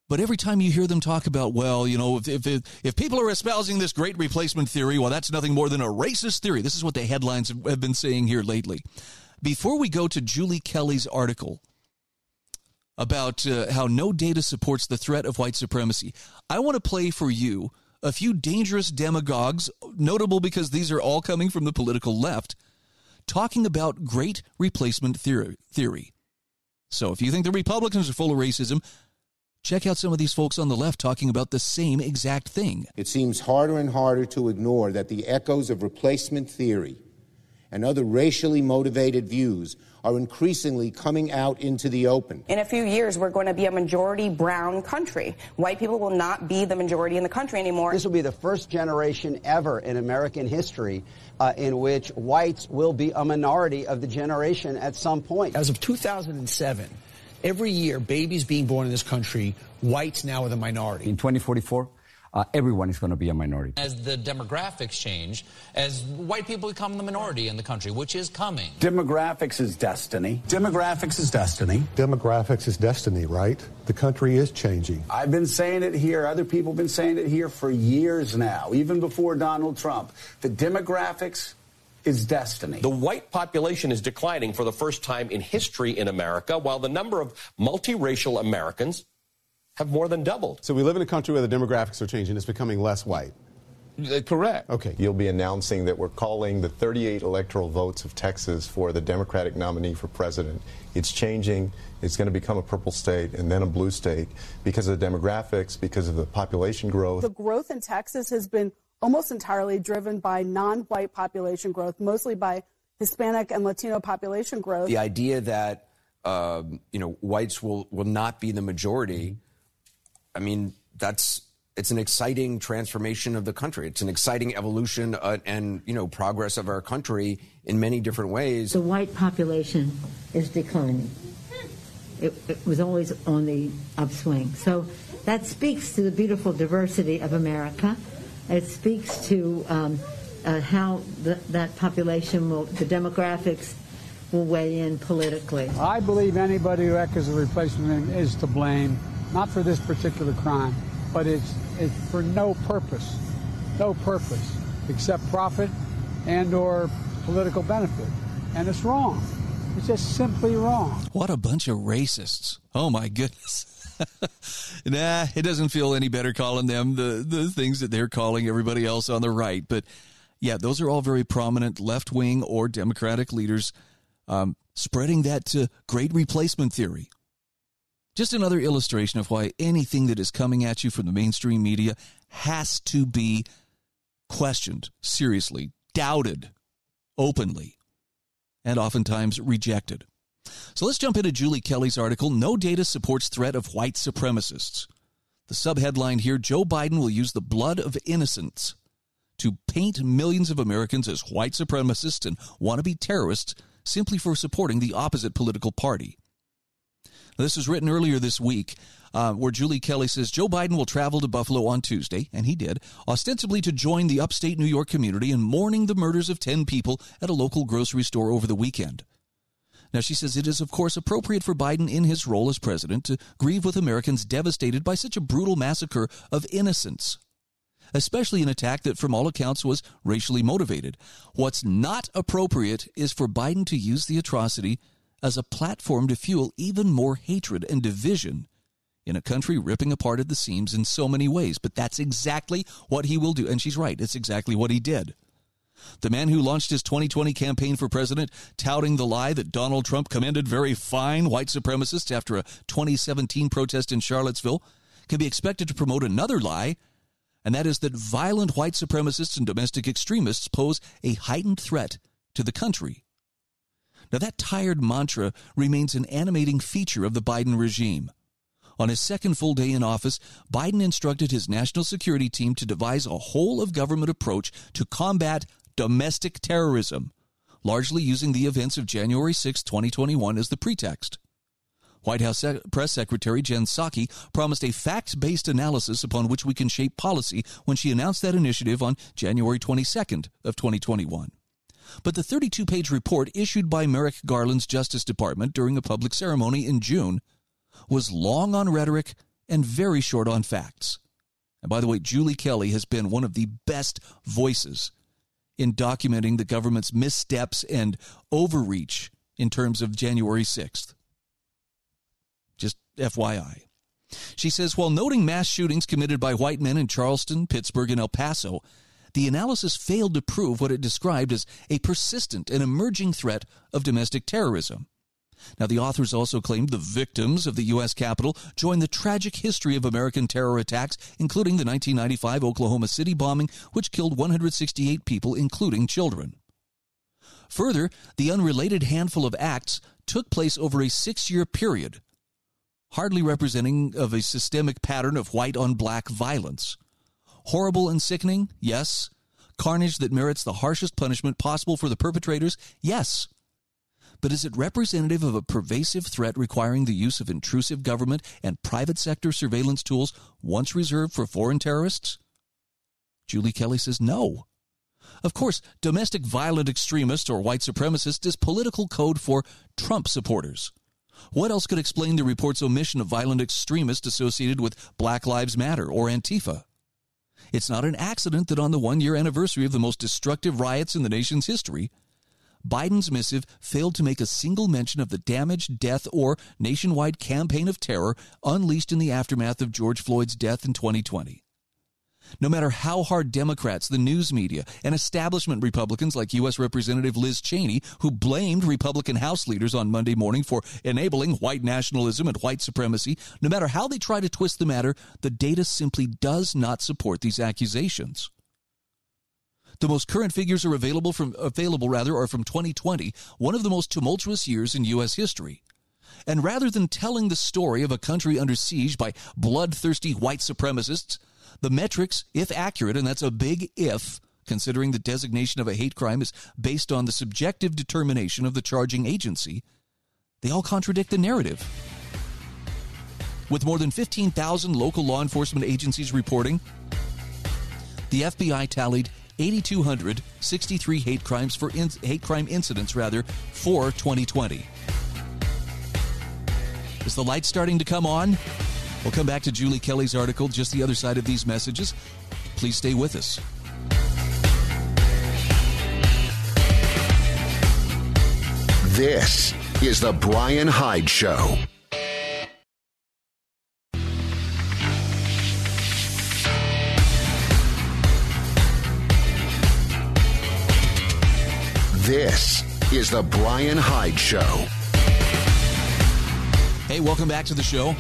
But every time you hear them talk about, well, you know, if, if, if people are espousing this great replacement theory, well, that's nothing more than a racist theory. This is what the headlines have been saying here lately. Before we go to Julie Kelly's article about uh, how no data supports the threat of white supremacy, I want to play for you a few dangerous demagogues, notable because these are all coming from the political left, talking about great replacement theory. theory. So if you think the Republicans are full of racism, Check out some of these folks on the left talking about the same exact thing. It seems harder and harder to ignore that the echoes of replacement theory and other racially motivated views are increasingly coming out into the open. In a few years, we're going to be a majority brown country. White people will not be the majority in the country anymore. This will be the first generation ever in American history uh, in which whites will be a minority of the generation at some point. As of 2007, Every year, babies being born in this country, whites now are the minority. In 2044, uh, everyone is going to be a minority. As the demographics change, as white people become the minority in the country, which is coming. Demographics is destiny. Demographics is destiny. Demographics is destiny, right? The country is changing. I've been saying it here. Other people have been saying it here for years now, even before Donald Trump. The demographics is destiny. The white population is declining for the first time in history in America, while the number of multiracial Americans have more than doubled. So we live in a country where the demographics are changing. It's becoming less white. Uh, correct. Okay. You'll be announcing that we're calling the 38 electoral votes of Texas for the Democratic nominee for president. It's changing. It's going to become a purple state and then a blue state because of the demographics, because of the population growth. The growth in Texas has been almost entirely driven by non-white population growth, mostly by Hispanic and Latino population growth. The idea that um, you know whites will will not be the majority, I mean that's it's an exciting transformation of the country. It's an exciting evolution uh, and you know progress of our country in many different ways. The white population is declining. It, it was always on the upswing. So that speaks to the beautiful diversity of America it speaks to um, uh, how the, that population will, the demographics will weigh in politically. I believe anybody who echoes a replacement is to blame, not for this particular crime, but it's, it's for no purpose, no purpose except profit and or political benefit. And it's wrong. It's just simply wrong. What a bunch of racists. Oh my goodness. [laughs] nah, it doesn't feel any better calling them the, the things that they're calling everybody else on the right. But yeah, those are all very prominent left wing or Democratic leaders um, spreading that to great replacement theory. Just another illustration of why anything that is coming at you from the mainstream media has to be questioned seriously, doubted openly, and oftentimes rejected. So let's jump into Julie Kelly's article No Data Supports Threat of White Supremacists. The subheadline here Joe Biden will use the blood of innocents to paint millions of Americans as white supremacists and wannabe terrorists simply for supporting the opposite political party. This was written earlier this week, uh, where Julie Kelly says Joe Biden will travel to Buffalo on Tuesday, and he did, ostensibly to join the upstate New York community in mourning the murders of 10 people at a local grocery store over the weekend. Now, she says it is, of course, appropriate for Biden in his role as president to grieve with Americans devastated by such a brutal massacre of innocents. especially an attack that, from all accounts, was racially motivated. What's not appropriate is for Biden to use the atrocity as a platform to fuel even more hatred and division in a country ripping apart at the seams in so many ways. But that's exactly what he will do. And she's right, it's exactly what he did. The man who launched his 2020 campaign for president, touting the lie that Donald Trump commended very fine white supremacists after a 2017 protest in Charlottesville, can be expected to promote another lie, and that is that violent white supremacists and domestic extremists pose a heightened threat to the country. Now, that tired mantra remains an animating feature of the Biden regime. On his second full day in office, Biden instructed his national security team to devise a whole of government approach to combat domestic terrorism, largely using the events of January 6, 2021 as the pretext. White House Press Secretary Jen Psaki promised a fact based analysis upon which we can shape policy when she announced that initiative on January 22nd of 2021. But the 32 page report issued by Merrick Garland's Justice Department during a public ceremony in June was long on rhetoric and very short on facts. And by the way, Julie Kelly has been one of the best voices in documenting the government's missteps and overreach in terms of January 6th. Just FYI. She says while noting mass shootings committed by white men in Charleston, Pittsburgh, and El Paso, the analysis failed to prove what it described as a persistent and emerging threat of domestic terrorism. Now, the authors also claimed the victims of the U.S. Capitol joined the tragic history of American terror attacks, including the 1995 Oklahoma City bombing, which killed 168 people, including children. Further, the unrelated handful of acts took place over a six year period, hardly representing of a systemic pattern of white on black violence. Horrible and sickening? Yes. Carnage that merits the harshest punishment possible for the perpetrators? Yes but is it representative of a pervasive threat requiring the use of intrusive government and private sector surveillance tools once reserved for foreign terrorists? Julie Kelly says no. Of course, domestic violent extremist or white supremacist is political code for Trump supporters. What else could explain the report's omission of violent extremists associated with Black Lives Matter or Antifa? It's not an accident that on the one year anniversary of the most destructive riots in the nation's history, Biden's missive failed to make a single mention of the damage, death, or nationwide campaign of terror unleashed in the aftermath of George Floyd's death in 2020. No matter how hard Democrats, the news media, and establishment Republicans like U.S. Representative Liz Cheney, who blamed Republican House leaders on Monday morning for enabling white nationalism and white supremacy, no matter how they try to twist the matter, the data simply does not support these accusations. The most current figures are available from available rather are from 2020, one of the most tumultuous years in US history. And rather than telling the story of a country under siege by bloodthirsty white supremacists, the metrics, if accurate, and that's a big if, considering the designation of a hate crime is based on the subjective determination of the charging agency, they all contradict the narrative. With more than 15,000 local law enforcement agencies reporting, the FBI tallied 8,263 hate crimes for in, hate crime incidents rather for 2020. Is the light starting to come on? We'll come back to Julie Kelly's article just the other side of these messages. Please stay with us. This is the Bryan Hyde Show. This is the Bryan Hyde Show. Hey, welcome back to the show.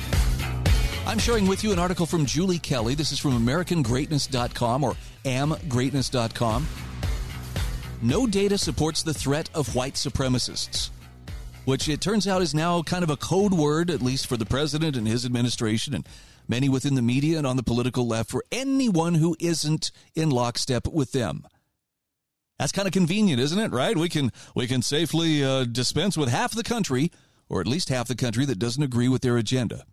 I'm sharing with you an article from Julie Kelly. This is from AmericanGreatness.com or amgreatness.com. No data supports the threat of white supremacists, which it turns out is now kind of a code word, at least for the president and his administration and many within the media and on the political left, for anyone who isn't in lockstep with them. That's kind of convenient, isn't it? Right? We can we can safely uh, dispense with half the country, or at least half the country that doesn't agree with their agenda.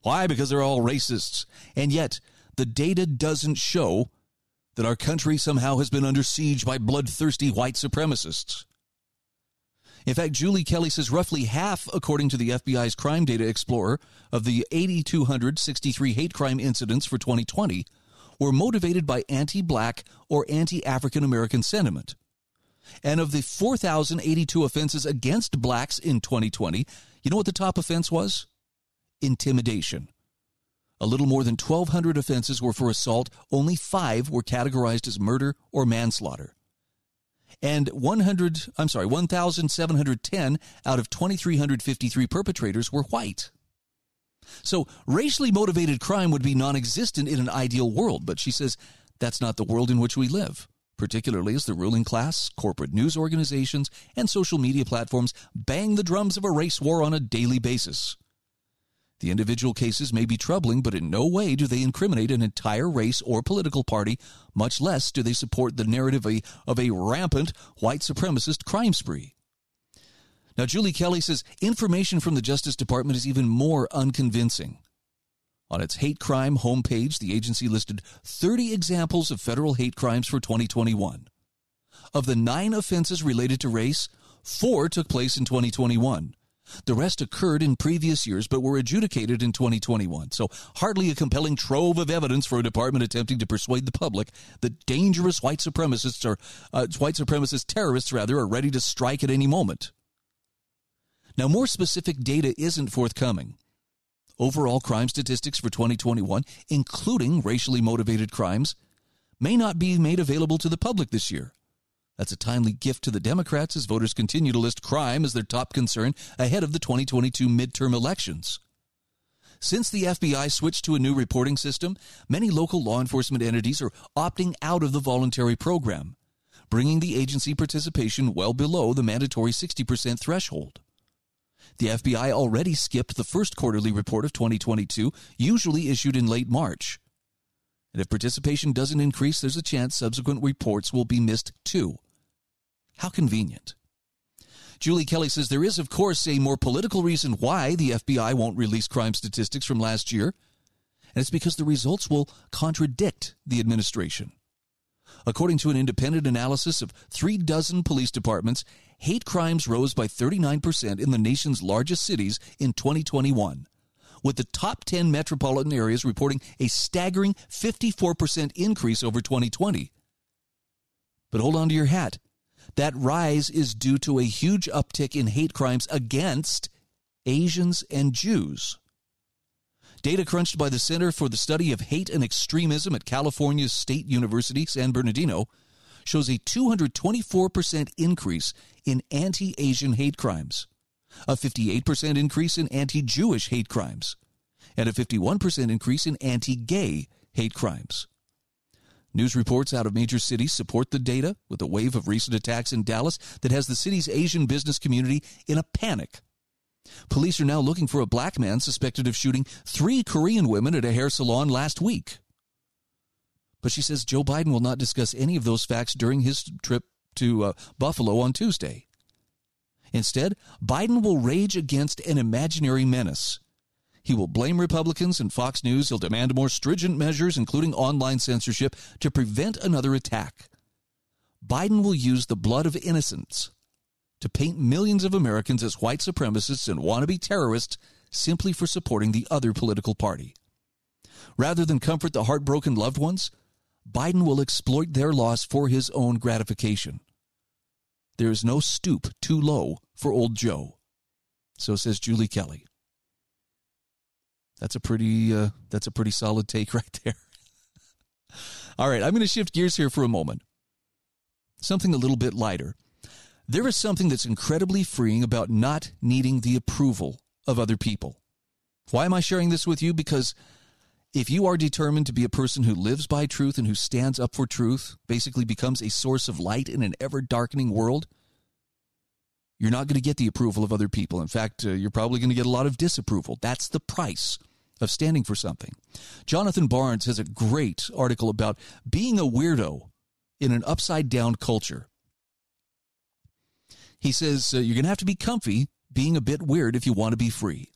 Why? Because they're all racists. And yet, the data doesn't show that our country somehow has been under siege by bloodthirsty white supremacists. In fact, Julie Kelly says roughly half, according to the FBI's Crime Data Explorer, of the 8,263 hate crime incidents for 2020 were motivated by anti black or anti African American sentiment. And of the 4,082 offenses against blacks in 2020, you know what the top offense was? Intimidation. A little more than 1,200 offenses were for assault, only five were categorized as murder or manslaughter. And 100, I'm sorry, 1,710 out of 2,353 perpetrators were white. So racially motivated crime would be non existent in an ideal world, but she says that's not the world in which we live, particularly as the ruling class, corporate news organizations, and social media platforms bang the drums of a race war on a daily basis. The individual cases may be troubling, but in no way do they incriminate an entire race or political party, much less do they support the narrative of a, rampant white supremacist crime spree. Now, Julie Kelly says information from the Justice Department is even more unconvincing. On its hate crime homepage, the agency listed 30 examples of federal hate crimes for 2021. Of the nine offenses related to race, four took place in 2021. The rest occurred in previous years but were adjudicated in 2021. So, hardly a compelling trove of evidence for a department attempting to persuade the public that dangerous white supremacists or uh, white supremacist terrorists rather are ready to strike at any moment. Now, more specific data isn't forthcoming. Overall crime statistics for 2021, including racially motivated crimes, may not be made available to the public this year. That's a timely gift to the Democrats as voters continue to list crime as their top concern ahead of the 2022 midterm elections. Since the FBI switched to a new reporting system, many local law enforcement entities are opting out of the voluntary program, bringing the agency participation well below the mandatory 60% threshold. The FBI already skipped the first quarterly report of 2022, usually issued in late March. And if participation doesn't increase, there's a chance subsequent reports will be missed too. How convenient. Julie Kelly says there is, of course, a more political reason why the FBI won't release crime statistics from last year, and it's because the results will contradict the administration. According to an independent analysis of three dozen police departments, hate crimes rose by 39% in the nation's largest cities in 2021, with the top 10 metropolitan areas reporting a staggering 54% increase over 2020. But hold on to your hat. That rise is due to a huge uptick in hate crimes against Asians and Jews. Data crunched by the Center for the Study of Hate and Extremism at California State University, San Bernardino, shows a 224% increase in anti Asian hate crimes, a 58% increase in anti Jewish hate crimes, and a 51% increase in anti gay hate crimes. News reports out of major cities support the data, with a wave of recent attacks in Dallas that has the city's Asian business community in a panic. Police are now looking for a black man suspected of shooting three Korean women at a hair salon last week. But she says Joe Biden will not discuss any of those facts during his trip to uh, Buffalo on Tuesday. Instead, Biden will rage against an imaginary menace he will blame Republicans and Fox News. He'll demand more stringent measures, including online censorship, to prevent another attack. Biden will use the blood of innocents to paint millions of Americans as white supremacists and wannabe terrorists simply for supporting the other political party. Rather than comfort the heartbroken loved ones, Biden will exploit their loss for his own gratification. There is no stoop too low for old Joe. So says Julie Kelly. That's a pretty uh, that's a pretty solid take [laughs] right there. All right, I'm going to shift gears here for a moment. Something a little bit lighter. There is something that's incredibly freeing about not needing the approval of other people. Why am I sharing this with you? Because if you are determined to be a person who lives by truth and who stands up for truth, basically becomes a source of light in an ever darkening world, you're not going to get the approval of other people. In fact, uh, you're probably going to get a lot of disapproval. That's the price of standing for something. Jonathan Barnes has a great article about being a weirdo in an upside down culture. He says uh, you're going to have to be comfy being a bit weird if you want to be free.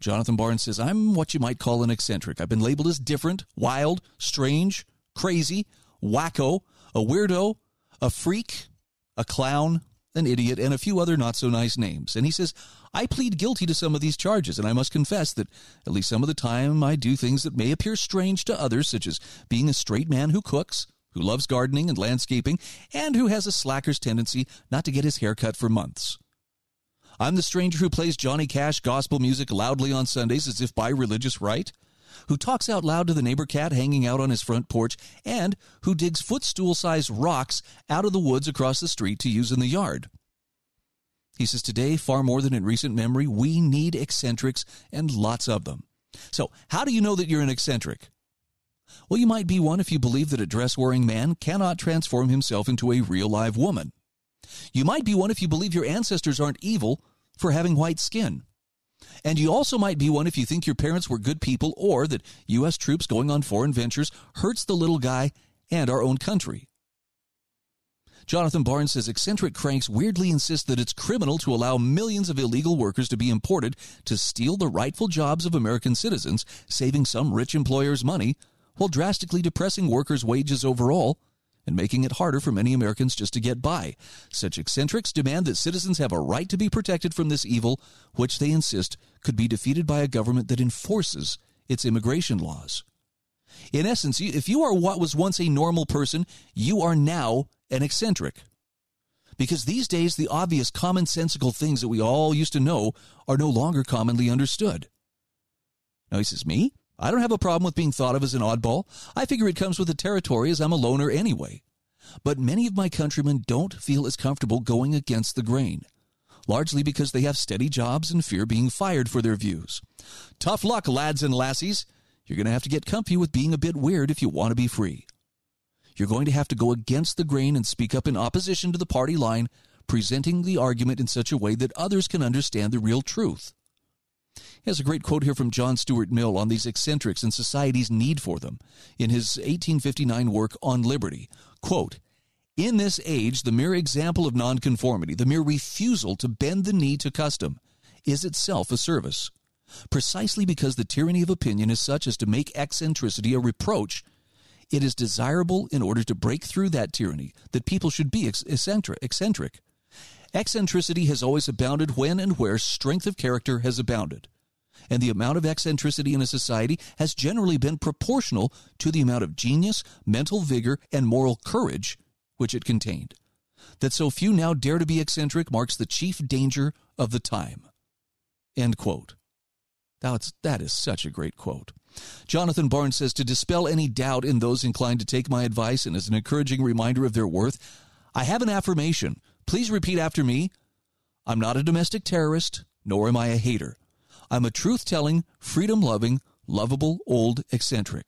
Jonathan Barnes says, I'm what you might call an eccentric. I've been labeled as different, wild, strange, crazy, wacko, a weirdo, a freak, a clown, an idiot, and a few other not so nice names. And he says, I plead guilty to some of these charges, and I must confess that at least some of the time I do things that may appear strange to others, such as being a straight man who cooks, who loves gardening and landscaping, and who has a slacker's tendency not to get his hair cut for months. I'm the stranger who plays Johnny Cash gospel music loudly on Sundays as if by religious right, who talks out loud to the neighbor cat hanging out on his front porch, and who digs footstool sized rocks out of the woods across the street to use in the yard. He says today, far more than in recent memory, we need eccentrics and lots of them. So, how do you know that you're an eccentric? Well, you might be one if you believe that a dress wearing man cannot transform himself into a real live woman. You might be one if you believe your ancestors aren't evil for having white skin. And you also might be one if you think your parents were good people or that U.S. troops going on foreign ventures hurts the little guy and our own country. Jonathan Barnes says eccentric cranks weirdly insist that it's criminal to allow millions of illegal workers to be imported to steal the rightful jobs of American citizens, saving some rich employers money while drastically depressing workers' wages overall and making it harder for many Americans just to get by. Such eccentrics demand that citizens have a right to be protected from this evil, which they insist could be defeated by a government that enforces its immigration laws. In essence, if you are what was once a normal person, you are now an eccentric. Because these days, the obvious commonsensical things that we all used to know are no longer commonly understood. Now, he says, Me? I don't have a problem with being thought of as an oddball. I figure it comes with the territory as I'm a loner anyway. But many of my countrymen don't feel as comfortable going against the grain, largely because they have steady jobs and fear being fired for their views. Tough luck, lads and lassies. You're going to have to get comfy with being a bit weird if you want to be free. You're going to have to go against the grain and speak up in opposition to the party line, presenting the argument in such a way that others can understand the real truth. He has a great quote here from John Stuart Mill on these eccentrics and society's need for them in his 1859 work on liberty. Quote, in this age, the mere example of nonconformity, the mere refusal to bend the knee to custom, is itself a service. Precisely because the tyranny of opinion is such as to make eccentricity a reproach, it is desirable in order to break through that tyranny that people should be eccentric. eccentric. Eccentricity has always abounded when and where strength of character has abounded. And the amount of eccentricity in a society has generally been proportional to the amount of genius, mental vigor, and moral courage which it contained. That so few now dare to be eccentric marks the chief danger of the time. End quote. That's, that is such a great quote. Jonathan Barnes says to dispel any doubt in those inclined to take my advice and as an encouraging reminder of their worth, I have an affirmation Please repeat after me. I'm not a domestic terrorist, nor am I a hater. I'm a truth telling, freedom loving, lovable, old eccentric.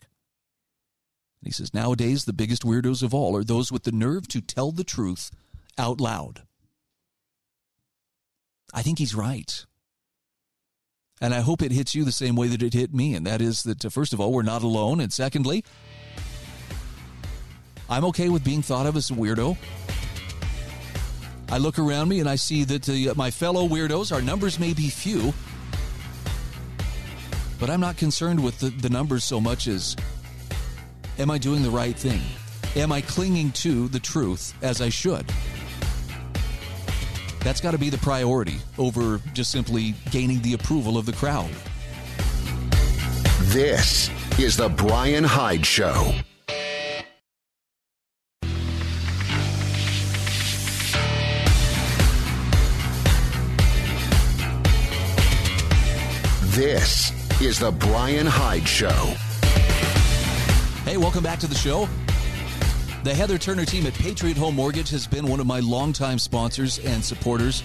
And he says, nowadays, the biggest weirdos of all are those with the nerve to tell the truth out loud. I think he's right. And I hope it hits you the same way that it hit me. And that is that, uh, first of all, we're not alone. And secondly, I'm okay with being thought of as a weirdo. I look around me and I see that my fellow weirdos, our numbers may be few, but I'm not concerned with the, the numbers so much as am I doing the right thing? Am I clinging to the truth as I should? That's got to be the priority over just simply gaining the approval of the crowd. This is The Bryan Hyde Show. This is The Bryan Hyde Show. Hey, welcome back to the show. The Heather Turner team at Patriot Home Mortgage has been one of my longtime sponsors and supporters.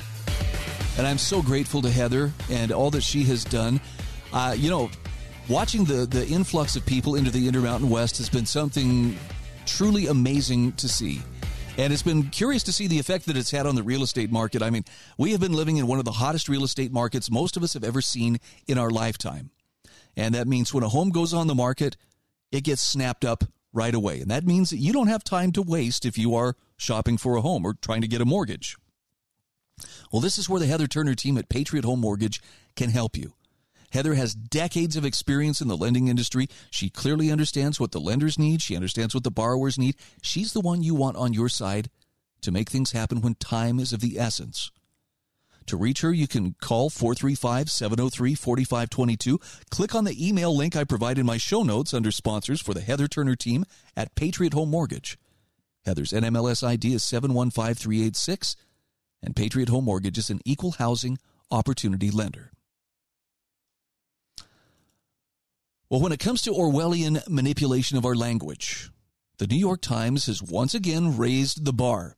And I'm so grateful to Heather and all that she has done. Uh, you know, watching the, the influx of people into the Intermountain West has been something truly amazing to see. And it's been curious to see the effect that it's had on the real estate market. I mean, we have been living in one of the hottest real estate markets most of us have ever seen in our lifetime. And that means when a home goes on the market, it gets snapped up right away. And that means that you don't have time to waste if you are shopping for a home or trying to get a mortgage. Well, this is where the Heather Turner team at Patriot Home Mortgage can help you. Heather has decades of experience in the lending industry. She clearly understands what the lenders need. She understands what the borrowers need. She's the one you want on your side to make things happen when time is of the essence. To reach her, you can call 435 703 4522. Click on the email link I provide in my show notes under sponsors for the Heather Turner team at Patriot Home Mortgage. Heather's NMLS ID is 715386, and Patriot Home Mortgage is an equal housing opportunity lender. Well, when it comes to Orwellian manipulation of our language, the New York Times has once again raised the bar.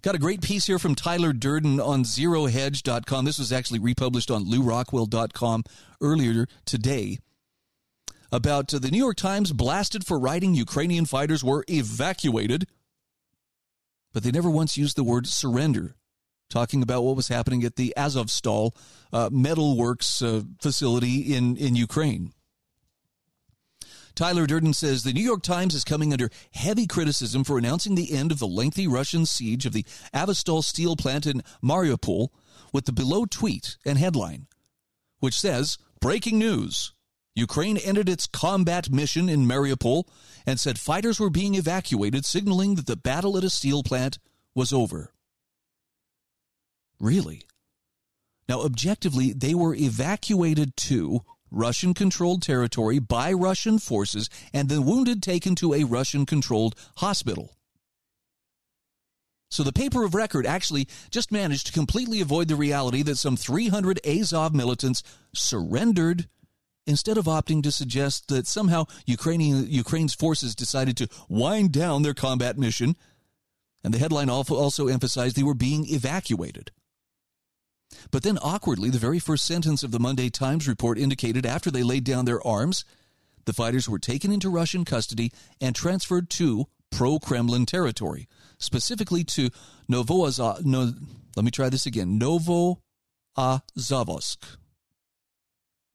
Got a great piece here from Tyler Durden on zerohedge.com. This was actually republished on lewrockwell.com earlier today about uh, the New York Times blasted for writing Ukrainian fighters were evacuated, but they never once used the word surrender, talking about what was happening at the Azovstal uh, metalworks uh, facility in, in Ukraine. Tyler Durden says the New York Times is coming under heavy criticism for announcing the end of the lengthy Russian siege of the Azovstal steel plant in Mariupol with the below tweet and headline, which says, Breaking news. Ukraine ended its combat mission in Mariupol and said fighters were being evacuated, signaling that the battle at a steel plant was over. Really? Now, objectively, they were evacuated to Russian controlled territory by Russian forces and the wounded taken to a Russian controlled hospital. So the paper of record actually just managed to completely avoid the reality that some 300 Azov militants surrendered instead of opting to suggest that somehow Ukrainian, Ukraine's forces decided to wind down their combat mission. And the headline also emphasized they were being evacuated. But then, awkwardly, the very first sentence of the Monday Times report indicated after they laid down their arms, the fighters were taken into Russian custody and transferred to pro Kremlin territory, specifically to Novoazov. No, let me try this again Novoazovsk.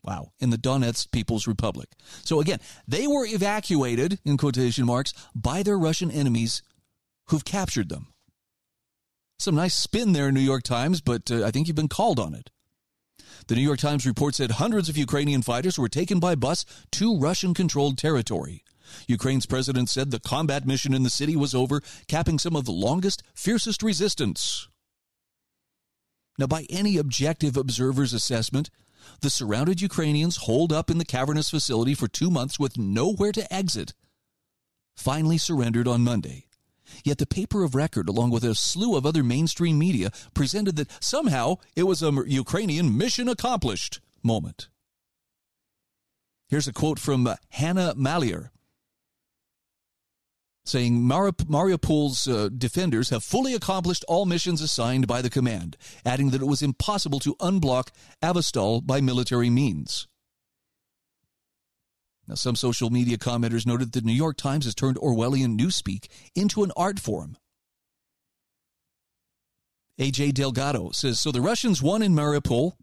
Wow, in the Donetsk People's Republic. So again, they were evacuated, in quotation marks, by their Russian enemies who've captured them. Some nice spin there, New York Times, but uh, I think you've been called on it. The New York Times report said hundreds of Ukrainian fighters were taken by bus to Russian controlled territory. Ukraine's president said the combat mission in the city was over, capping some of the longest, fiercest resistance. Now, by any objective observer's assessment, the surrounded Ukrainians holed up in the cavernous facility for two months with nowhere to exit, finally surrendered on Monday. Yet the paper of record, along with a slew of other mainstream media, presented that somehow it was a Ukrainian mission accomplished moment. Here's a quote from uh, Hanna Maliar saying Mariupol's uh, defenders have fully accomplished all missions assigned by the command, adding that it was impossible to unblock Azovstal by military means. Now, some social media commenters noted that the New York Times has turned Orwellian newspeak into an art form. AJ Delgado says So the Russians won in Mariupol,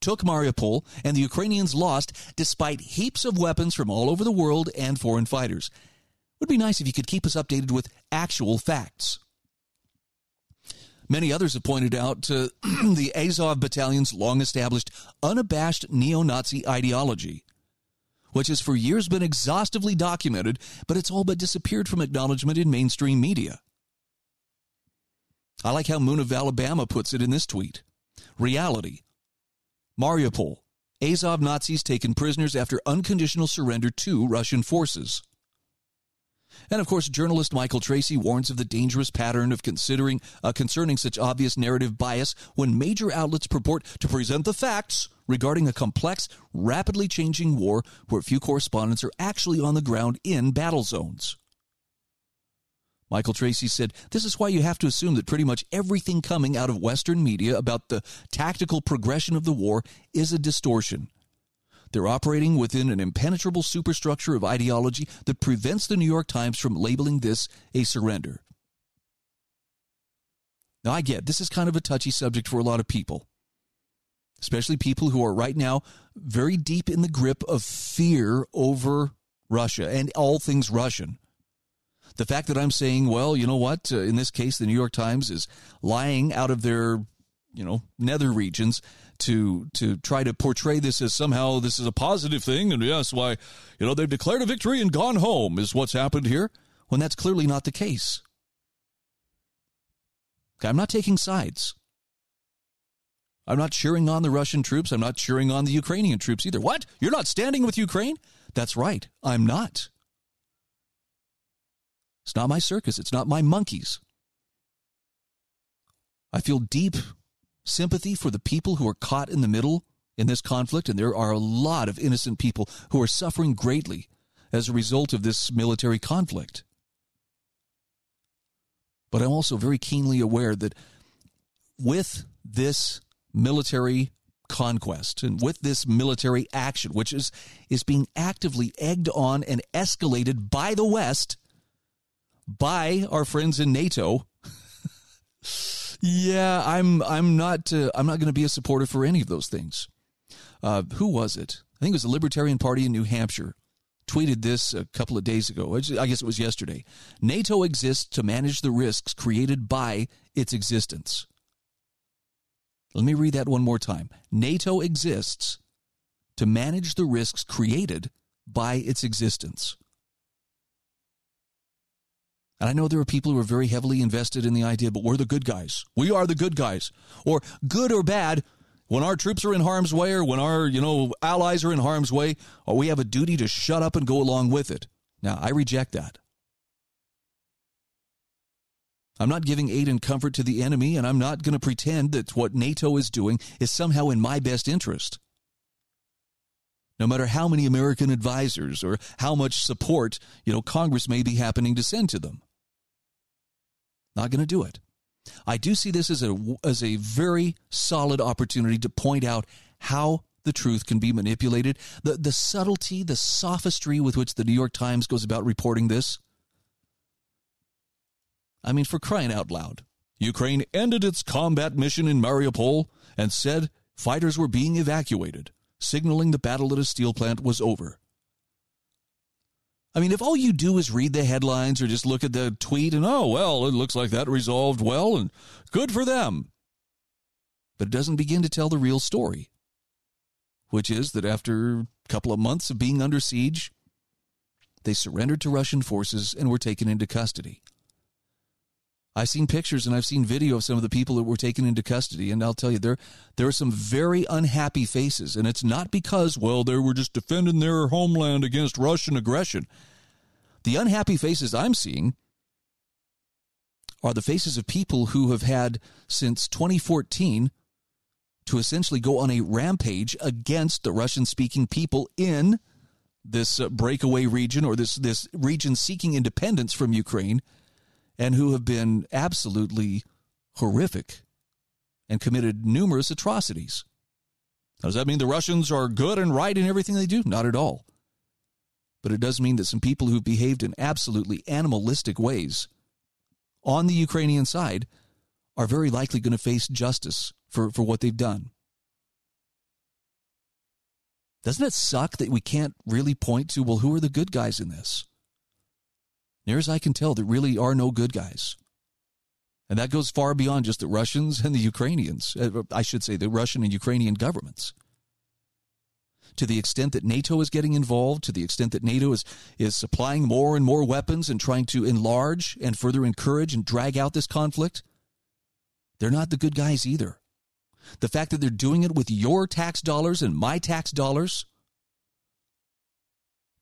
took Mariupol, and the Ukrainians lost despite heaps of weapons from all over the world and foreign fighters. Would be nice if you could keep us updated with actual facts. Many others have pointed out uh, [clears throat] the Azov battalion's long established, unabashed neo Nazi ideology which has for years been exhaustively documented, but it's all but disappeared from acknowledgement in mainstream media. I like how Moon of Alabama puts it in this tweet Reality Mariupol, Azov Nazis taken prisoners after unconditional surrender to Russian forces. And of course, journalist Michael Tracey warns of the dangerous pattern of considering uh, concerning such obvious narrative bias when major outlets purport to present the facts regarding a complex, rapidly changing war where few correspondents are actually on the ground in battle zones. Michael Tracey said, This is why you have to assume that pretty much everything coming out of Western media about the tactical progression of the war is a distortion. They're operating within an impenetrable superstructure of ideology that prevents the New York Times from labeling this a surrender. Now, I get this is kind of a touchy subject for a lot of people, especially people who are right now very deep in the grip of fear over Russia and all things Russian. The fact that I'm saying, well, you know what, uh, in this case, the New York Times is lying out of their, you know, nether regions to to try to portray this as somehow this is a positive thing and yes why you know they've declared a victory and gone home is what's happened here when that's clearly not the case Okay, I'm not taking sides. I'm not cheering on the Russian troops. I'm not cheering on the Ukrainian troops either. What? You're not standing with Ukraine? That's right. I'm not. It's not my circus. It's not my monkeys. I feel deep sympathy for the people who are caught in the middle in this conflict, and there are a lot of innocent people who are suffering greatly as a result of this military conflict. But I'm also very keenly aware that with this military conquest and with this military action, which is, is being actively egged on and escalated by the West, by our friends in NATO. [laughs] yeah, I'm I'm not uh, I'm not going to be a supporter for any of those things. Uh, who was it? I think it was the Libertarian Party in New Hampshire. Tweeted this a couple of days ago. I guess it was yesterday. NATO exists to manage the risks created by its existence. Let me read that one more time. NATO exists to manage the risks created by its existence. And I know there are people who are very heavily invested in the idea, but we're the good guys. We are the good guys. Or good or bad, when our troops are in harm's way or when our, you know, allies are in harm's way, we have a duty to shut up and go along with it. Now, I reject that. I'm not giving aid and comfort to the enemy, and I'm not going to pretend that what NATO is doing is somehow in my best interest. No matter how many American advisors or how much support, you know, Congress may be happening to send to them. Not going to do it. I do see this as a as a very solid opportunity to point out how the truth can be manipulated, the the subtlety, the sophistry with which the New York Times goes about reporting this. I mean, for crying out loud. Ukraine ended its combat mission in Mariupol and said fighters were being evacuated, signaling the battle at a steel plant was over. I mean, if all you do is read the headlines or just look at the tweet and, oh, well, it looks like that resolved well and good for them. But it doesn't begin to tell the real story, which is that after a couple of months of being under siege, they surrendered to Russian forces and were taken into custody. I've seen pictures and I've seen video of some of the people that were taken into custody, and I'll tell you there there are some very unhappy faces, and it's not because well they were just defending their homeland against Russian aggression. The unhappy faces I'm seeing are the faces of people who have had since 2014 to essentially go on a rampage against the Russian speaking people in this uh, breakaway region or this this region seeking independence from Ukraine and who have been absolutely horrific and committed numerous atrocities. Now, does that mean the Russians are good and right in everything they do? Not at all. But it does mean that some people who've behaved in absolutely animalistic ways on the Ukrainian side are very likely going to face justice for, for what they've done. Doesn't it suck that we can't really point to, well, who are the good guys in this? Near as I can tell, there really are no good guys. And that goes far beyond just the Russians and the Ukrainians. Uh, I should say the Russian and Ukrainian governments. To the extent that NATO is getting involved, to the extent that NATO is, is supplying more and more weapons and trying to enlarge and further encourage and drag out this conflict, they're not the good guys either. The fact that they're doing it with your tax dollars and my tax dollars,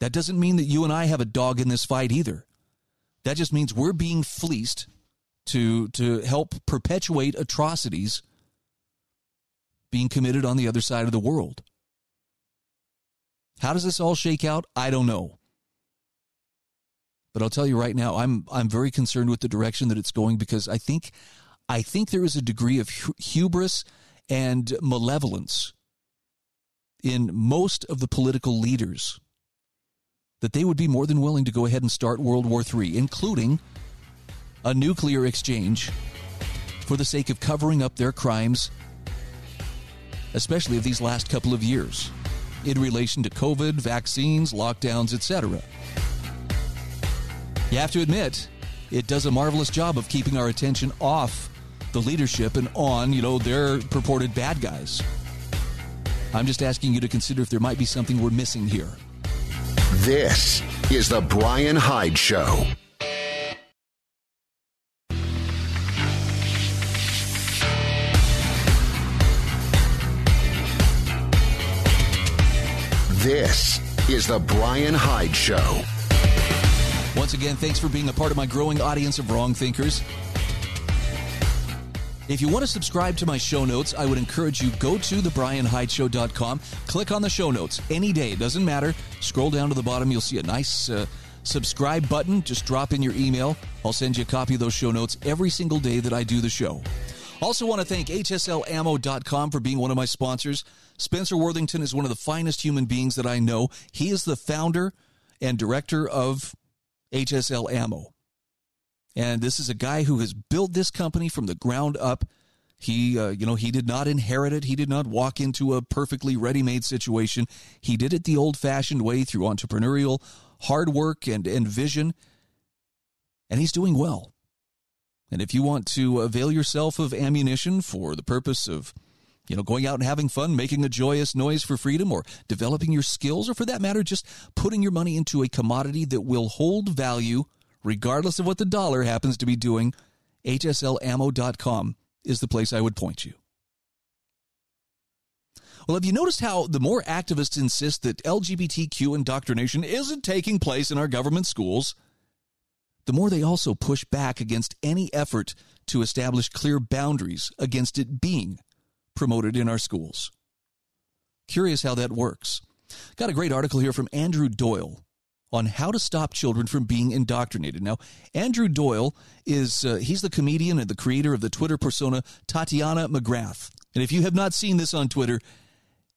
that doesn't mean that you and I have a dog in this fight either. That just means we're being fleeced to to help perpetuate atrocities being committed on the other side of the world. How does this all shake out? I don't know. But I'll tell you right now, I'm I'm very concerned with the direction that it's going because I think I think there is a degree of hubris and malevolence in most of the political leaders that they would be more than willing to go ahead and start World War III, including a nuclear exchange for the sake of covering up their crimes, especially of these last couple of years, in relation to COVID, vaccines, lockdowns, etc. You have to admit, it does a marvelous job of keeping our attention off the leadership and on, you know, their purported bad guys. I'm just asking you to consider if there might be something we're missing here. This is The Bryan Hyde Show. This is The Bryan Hyde Show. Once again, thanks for being a part of my growing audience of wrong thinkers. If you want to subscribe to my show notes, I would encourage you go to thebryanhydeshow.com, click on the show notes any day, doesn't matter. Scroll down to the bottom, you'll see a nice uh, subscribe button. Just drop in your email. I'll send you a copy of those show notes every single day that I do the show. Also, want to thank HSLAmmo.com for being one of my sponsors. Spencer Worthington is one of the finest human beings that I know. He is the founder and director of HSL Ammo. And this is a guy who has built this company from the ground up. He, uh, you know, he did not inherit it. He did not walk into a perfectly ready-made situation. He did it the old-fashioned way through entrepreneurial hard work and, and vision. And he's doing well. And if you want to avail yourself of ammunition for the purpose of, you know, going out and having fun, making a joyous noise for freedom, or developing your skills, or for that matter, just putting your money into a commodity that will hold value – regardless of what the dollar happens to be doing, hslammo.com is the place I would point you. Well, have you noticed how the more activists insist that LGBTQ indoctrination isn't taking place in our government schools, the more they also push back against any effort to establish clear boundaries against it being promoted in our schools? Curious how that works. Got a great article here from Andrew Doyle on how to stop children from being indoctrinated. Now, Andrew Doyle is uh, he's the comedian and the creator of the Twitter persona Titania McGrath. And if you have not seen this on Twitter,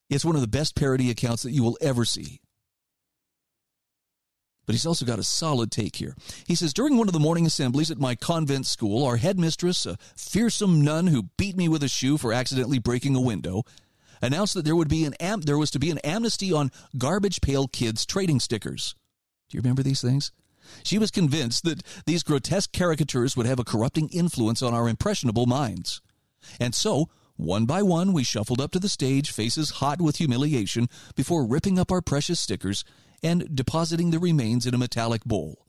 it's one of the best parody accounts that you will ever see. But he's also got a solid take here. He says, During one of the morning assemblies at my convent school, our headmistress, a fearsome nun who beat me with a shoe for accidentally breaking a window, announced that there would be an am- there was to be an amnesty on garbage pail kids trading stickers. Do you remember these things? She was convinced that these grotesque caricatures would have a corrupting influence on our impressionable minds. And so, one by one, we shuffled up to the stage, faces hot with humiliation, before ripping up our precious stickers and depositing the remains in a metallic bowl.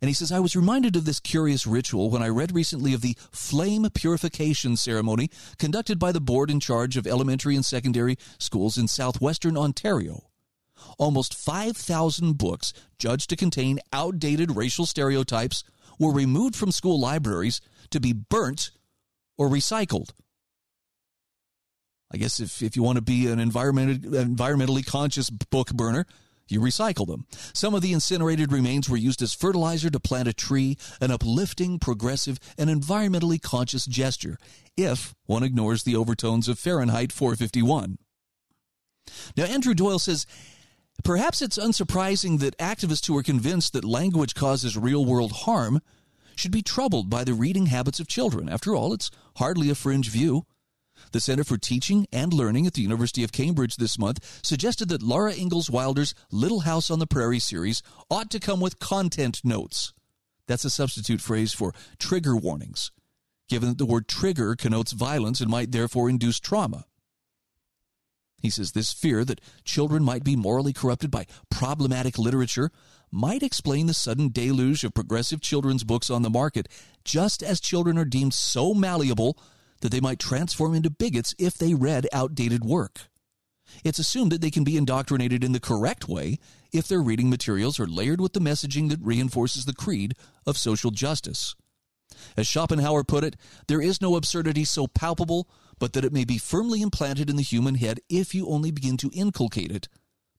And he says, I was reminded of this curious ritual when I read recently of the flame purification ceremony conducted by the board in charge of elementary and secondary schools in southwestern Ontario almost 5,000 books judged to contain outdated racial stereotypes were removed from school libraries to be burnt or recycled. I guess if, if you want to be an environment, environmentally conscious book burner, you recycle them. Some of the incinerated remains were used as fertilizer to plant a tree, an uplifting, progressive, and environmentally conscious gesture, if one ignores the overtones of Fahrenheit 451. Now, Andrew Doyle says Perhaps it's unsurprising that activists who are convinced that language causes real world harm should be troubled by the reading habits of children. After all, it's hardly a fringe view. The Center for Teaching and Learning at the University of Cambridge this month suggested that Laura Ingalls Wilder's Little House on the Prairie series ought to come with content notes. That's a substitute phrase for trigger warnings, given that the word trigger connotes violence and might therefore induce trauma. He says this fear that children might be morally corrupted by problematic literature might explain the sudden deluge of progressive children's books on the market, just as children are deemed so malleable that they might transform into bigots if they read outdated work. It's assumed that they can be indoctrinated in the correct way if their reading materials are layered with the messaging that reinforces the creed of social justice. As Schopenhauer put it, there is no absurdity so palpable but that it may be firmly implanted in the human head if you only begin to inculcate it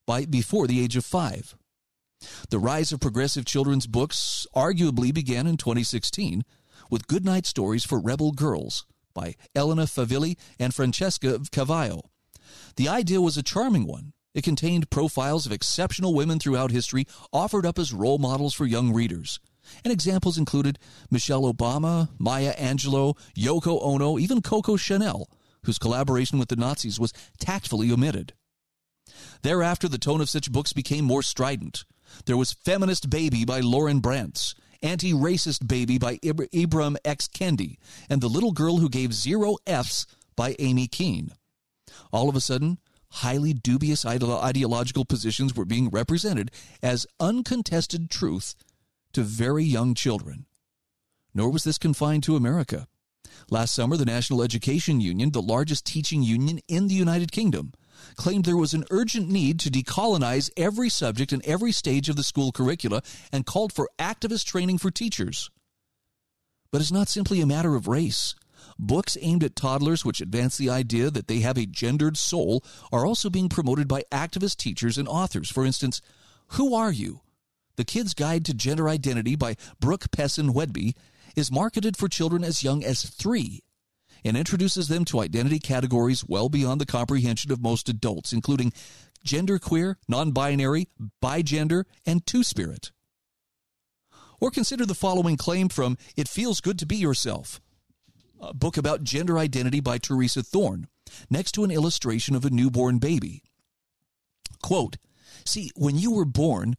by before the age of 5. The rise of progressive children's books arguably began in 2016 with Goodnight Stories for Rebel Girls by Elena Favilli and Francesca Cavallo. The idea was a charming one. It contained profiles of exceptional women throughout history offered up as role models for young readers. And examples included Michelle Obama, Maya Angelou, Yoko Ono, even Coco Chanel, whose collaboration with the Nazis was tactfully omitted. Thereafter, the tone of such books became more strident. There was Feminist Baby by Loryn Brantz, Anti Racist Baby by Ibram X. Kendi, and The Little Girl Who Gave Zero F's by Amy Keene. All of a sudden, highly dubious ideological positions were being represented as uncontested truth to very young children. Nor was this confined to America. Last summer, the National Education Union, the largest teaching union in the United Kingdom, claimed there was an urgent need to decolonize every subject and every stage of the school curricula and called for activist training for teachers. But it's not simply a matter of race. Books aimed at toddlers which advance the idea that they have a gendered soul are also being promoted by activist teachers and authors. For instance, Who Are You? The Kid's Guide to Gender Identity by Brooke Pessin Whedbee is marketed for children as young as three and introduces them to identity categories well beyond the comprehension of most adults, including genderqueer, non binary, bigender, and two spirit. Or consider the following claim from It Feels Good to Be Yourself, a book about gender identity by Theresa Thorn, next to an illustration of a newborn baby. Quote, See, when you were born,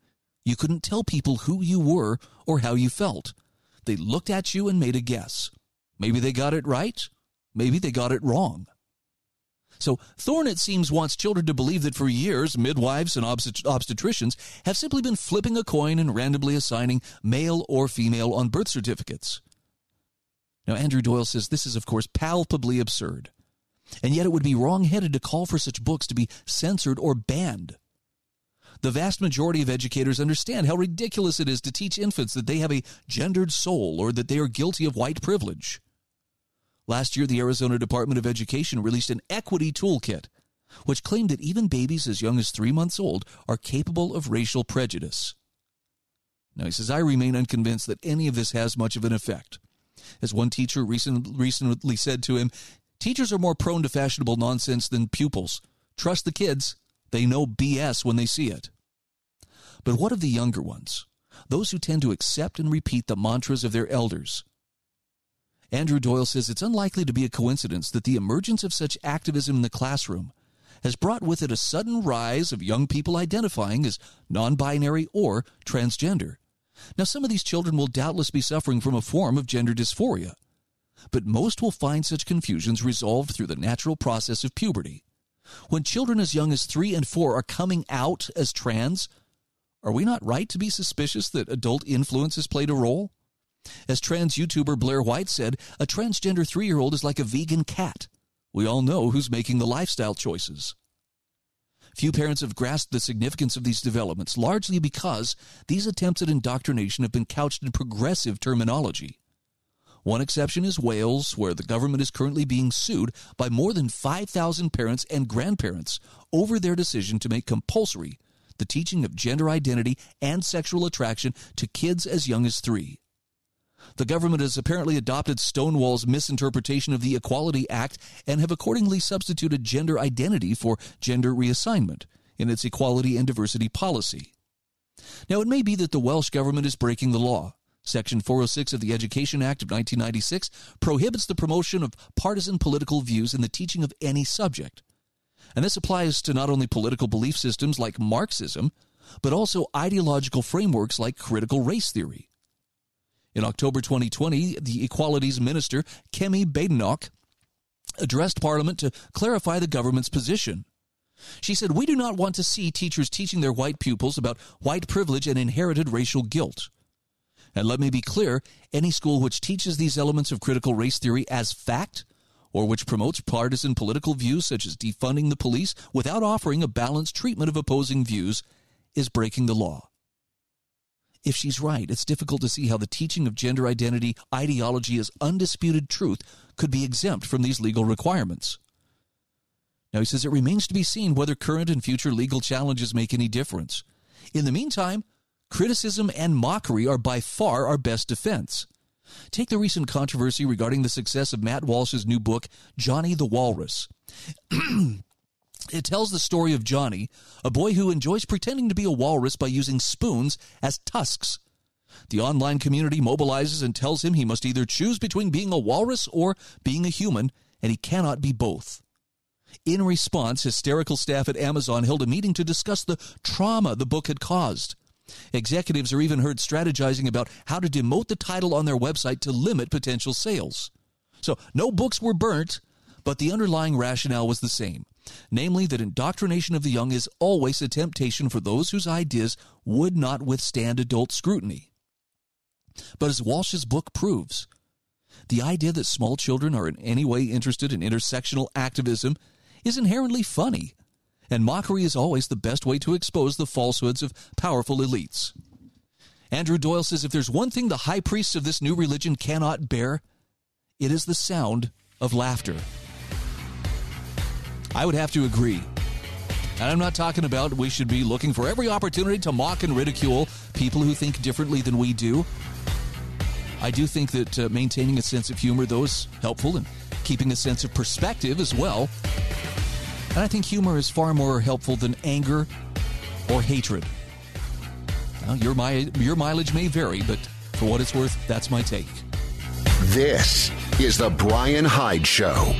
you couldn't tell people who you were or how you felt. They looked at you and made a guess. Maybe they got it right, maybe they got it wrong. So Thorn, it seems, wants children to believe that for years, midwives and obstet- obstetricians have simply been flipping a coin and randomly assigning male or female on birth certificates. Now, Andrew Doyle says this is, of course, palpably absurd. And yet it would be wrong-headed to call for such books to be censored or banned. The vast majority of educators understand how ridiculous it is to teach infants that they have a gendered soul or that they are guilty of white privilege. Last year, the Arizona Department of Education released an equity toolkit, which claimed that even babies as young as three months old are capable of racial prejudice. Now, he says, I remain unconvinced that any of this has much of an effect. As one teacher recent, recently said to him, teachers are more prone to fashionable nonsense than pupils. Trust the kids. They know BS when they see it. But what of the younger ones? Those who tend to accept and repeat the mantras of their elders. Andrew Doyle says it's unlikely to be a coincidence that the emergence of such activism in the classroom has brought with it a sudden rise of young people identifying as non binary or transgender. Now, some of these children will doubtless be suffering from a form of gender dysphoria, but most will find such confusions resolved through the natural process of puberty. When children as young as three and four are coming out as trans, are we not right to be suspicious that adult influence has played a role? As trans YouTuber Blair White said, a transgender three year old is like a vegan cat. We all know who's making the lifestyle choices. Few parents have grasped the significance of these developments, largely because these attempts at indoctrination have been couched in progressive terminology. One exception is Wales, where the government is currently being sued by more than 5,000 parents and grandparents over their decision to make compulsory the teaching of gender identity and sexual attraction to kids as young as three. The government has apparently adopted Stonewall's misinterpretation of the Equality Act and have accordingly substituted gender identity for gender reassignment in its equality and diversity policy. Now, it may be that the Welsh government is breaking the law. Section 406 of the Education Act of 1996 prohibits the promotion of partisan political views in the teaching of any subject. And this applies to not only political belief systems like Marxism, but also ideological frameworks like critical race theory. In October 2020, the Equalities Minister, Kemi Badenoch, addressed Parliament to clarify the government's position. She said, We do not want to see teachers teaching their white pupils about white privilege and inherited racial guilt. And let me be clear any school which teaches these elements of critical race theory as fact, or which promotes partisan political views such as defunding the police without offering a balanced treatment of opposing views, is breaking the law. If she's right, it's difficult to see how the teaching of gender identity ideology as undisputed truth could be exempt from these legal requirements. Now, he says it remains to be seen whether current and future legal challenges make any difference. In the meantime, criticism and mockery are by far our best defense. Take the recent controversy regarding the success of Matt Walsh's new book, Johnny the Walrus. [clears throat] It tells the story of Johnny, a boy who enjoys pretending to be a walrus by using spoons as tusks. The online community mobilizes and tells him he must either choose between being a walrus or being a human, and he cannot be both. In response, hysterical staff at Amazon held a meeting to discuss the trauma the book had caused. Executives are even heard strategizing about how to demote the title on their website to limit potential sales. So, no books were burnt, but the underlying rationale was the same namely that indoctrination of the young is always a temptation for those whose ideas would not withstand adult scrutiny. But as Walsh's book proves, the idea that small children are in any way interested in intersectional activism is inherently funny, and mockery is always the best way to expose the falsehoods of powerful elites. Andrew Doyle says if there's one thing the high priests of this new religion cannot bear, it is the sound of laughter. I would have to agree. And I'm not talking about we should be looking for every opportunity to mock and ridicule people who think differently than we do. I do think that uh, maintaining a sense of humor, though, is helpful and keeping a sense of perspective as well. And I think humor is far more helpful than anger or hatred. Now, your, mi- your mileage may vary, but for what it's worth, that's my take. This is The Bryan Hyde Show.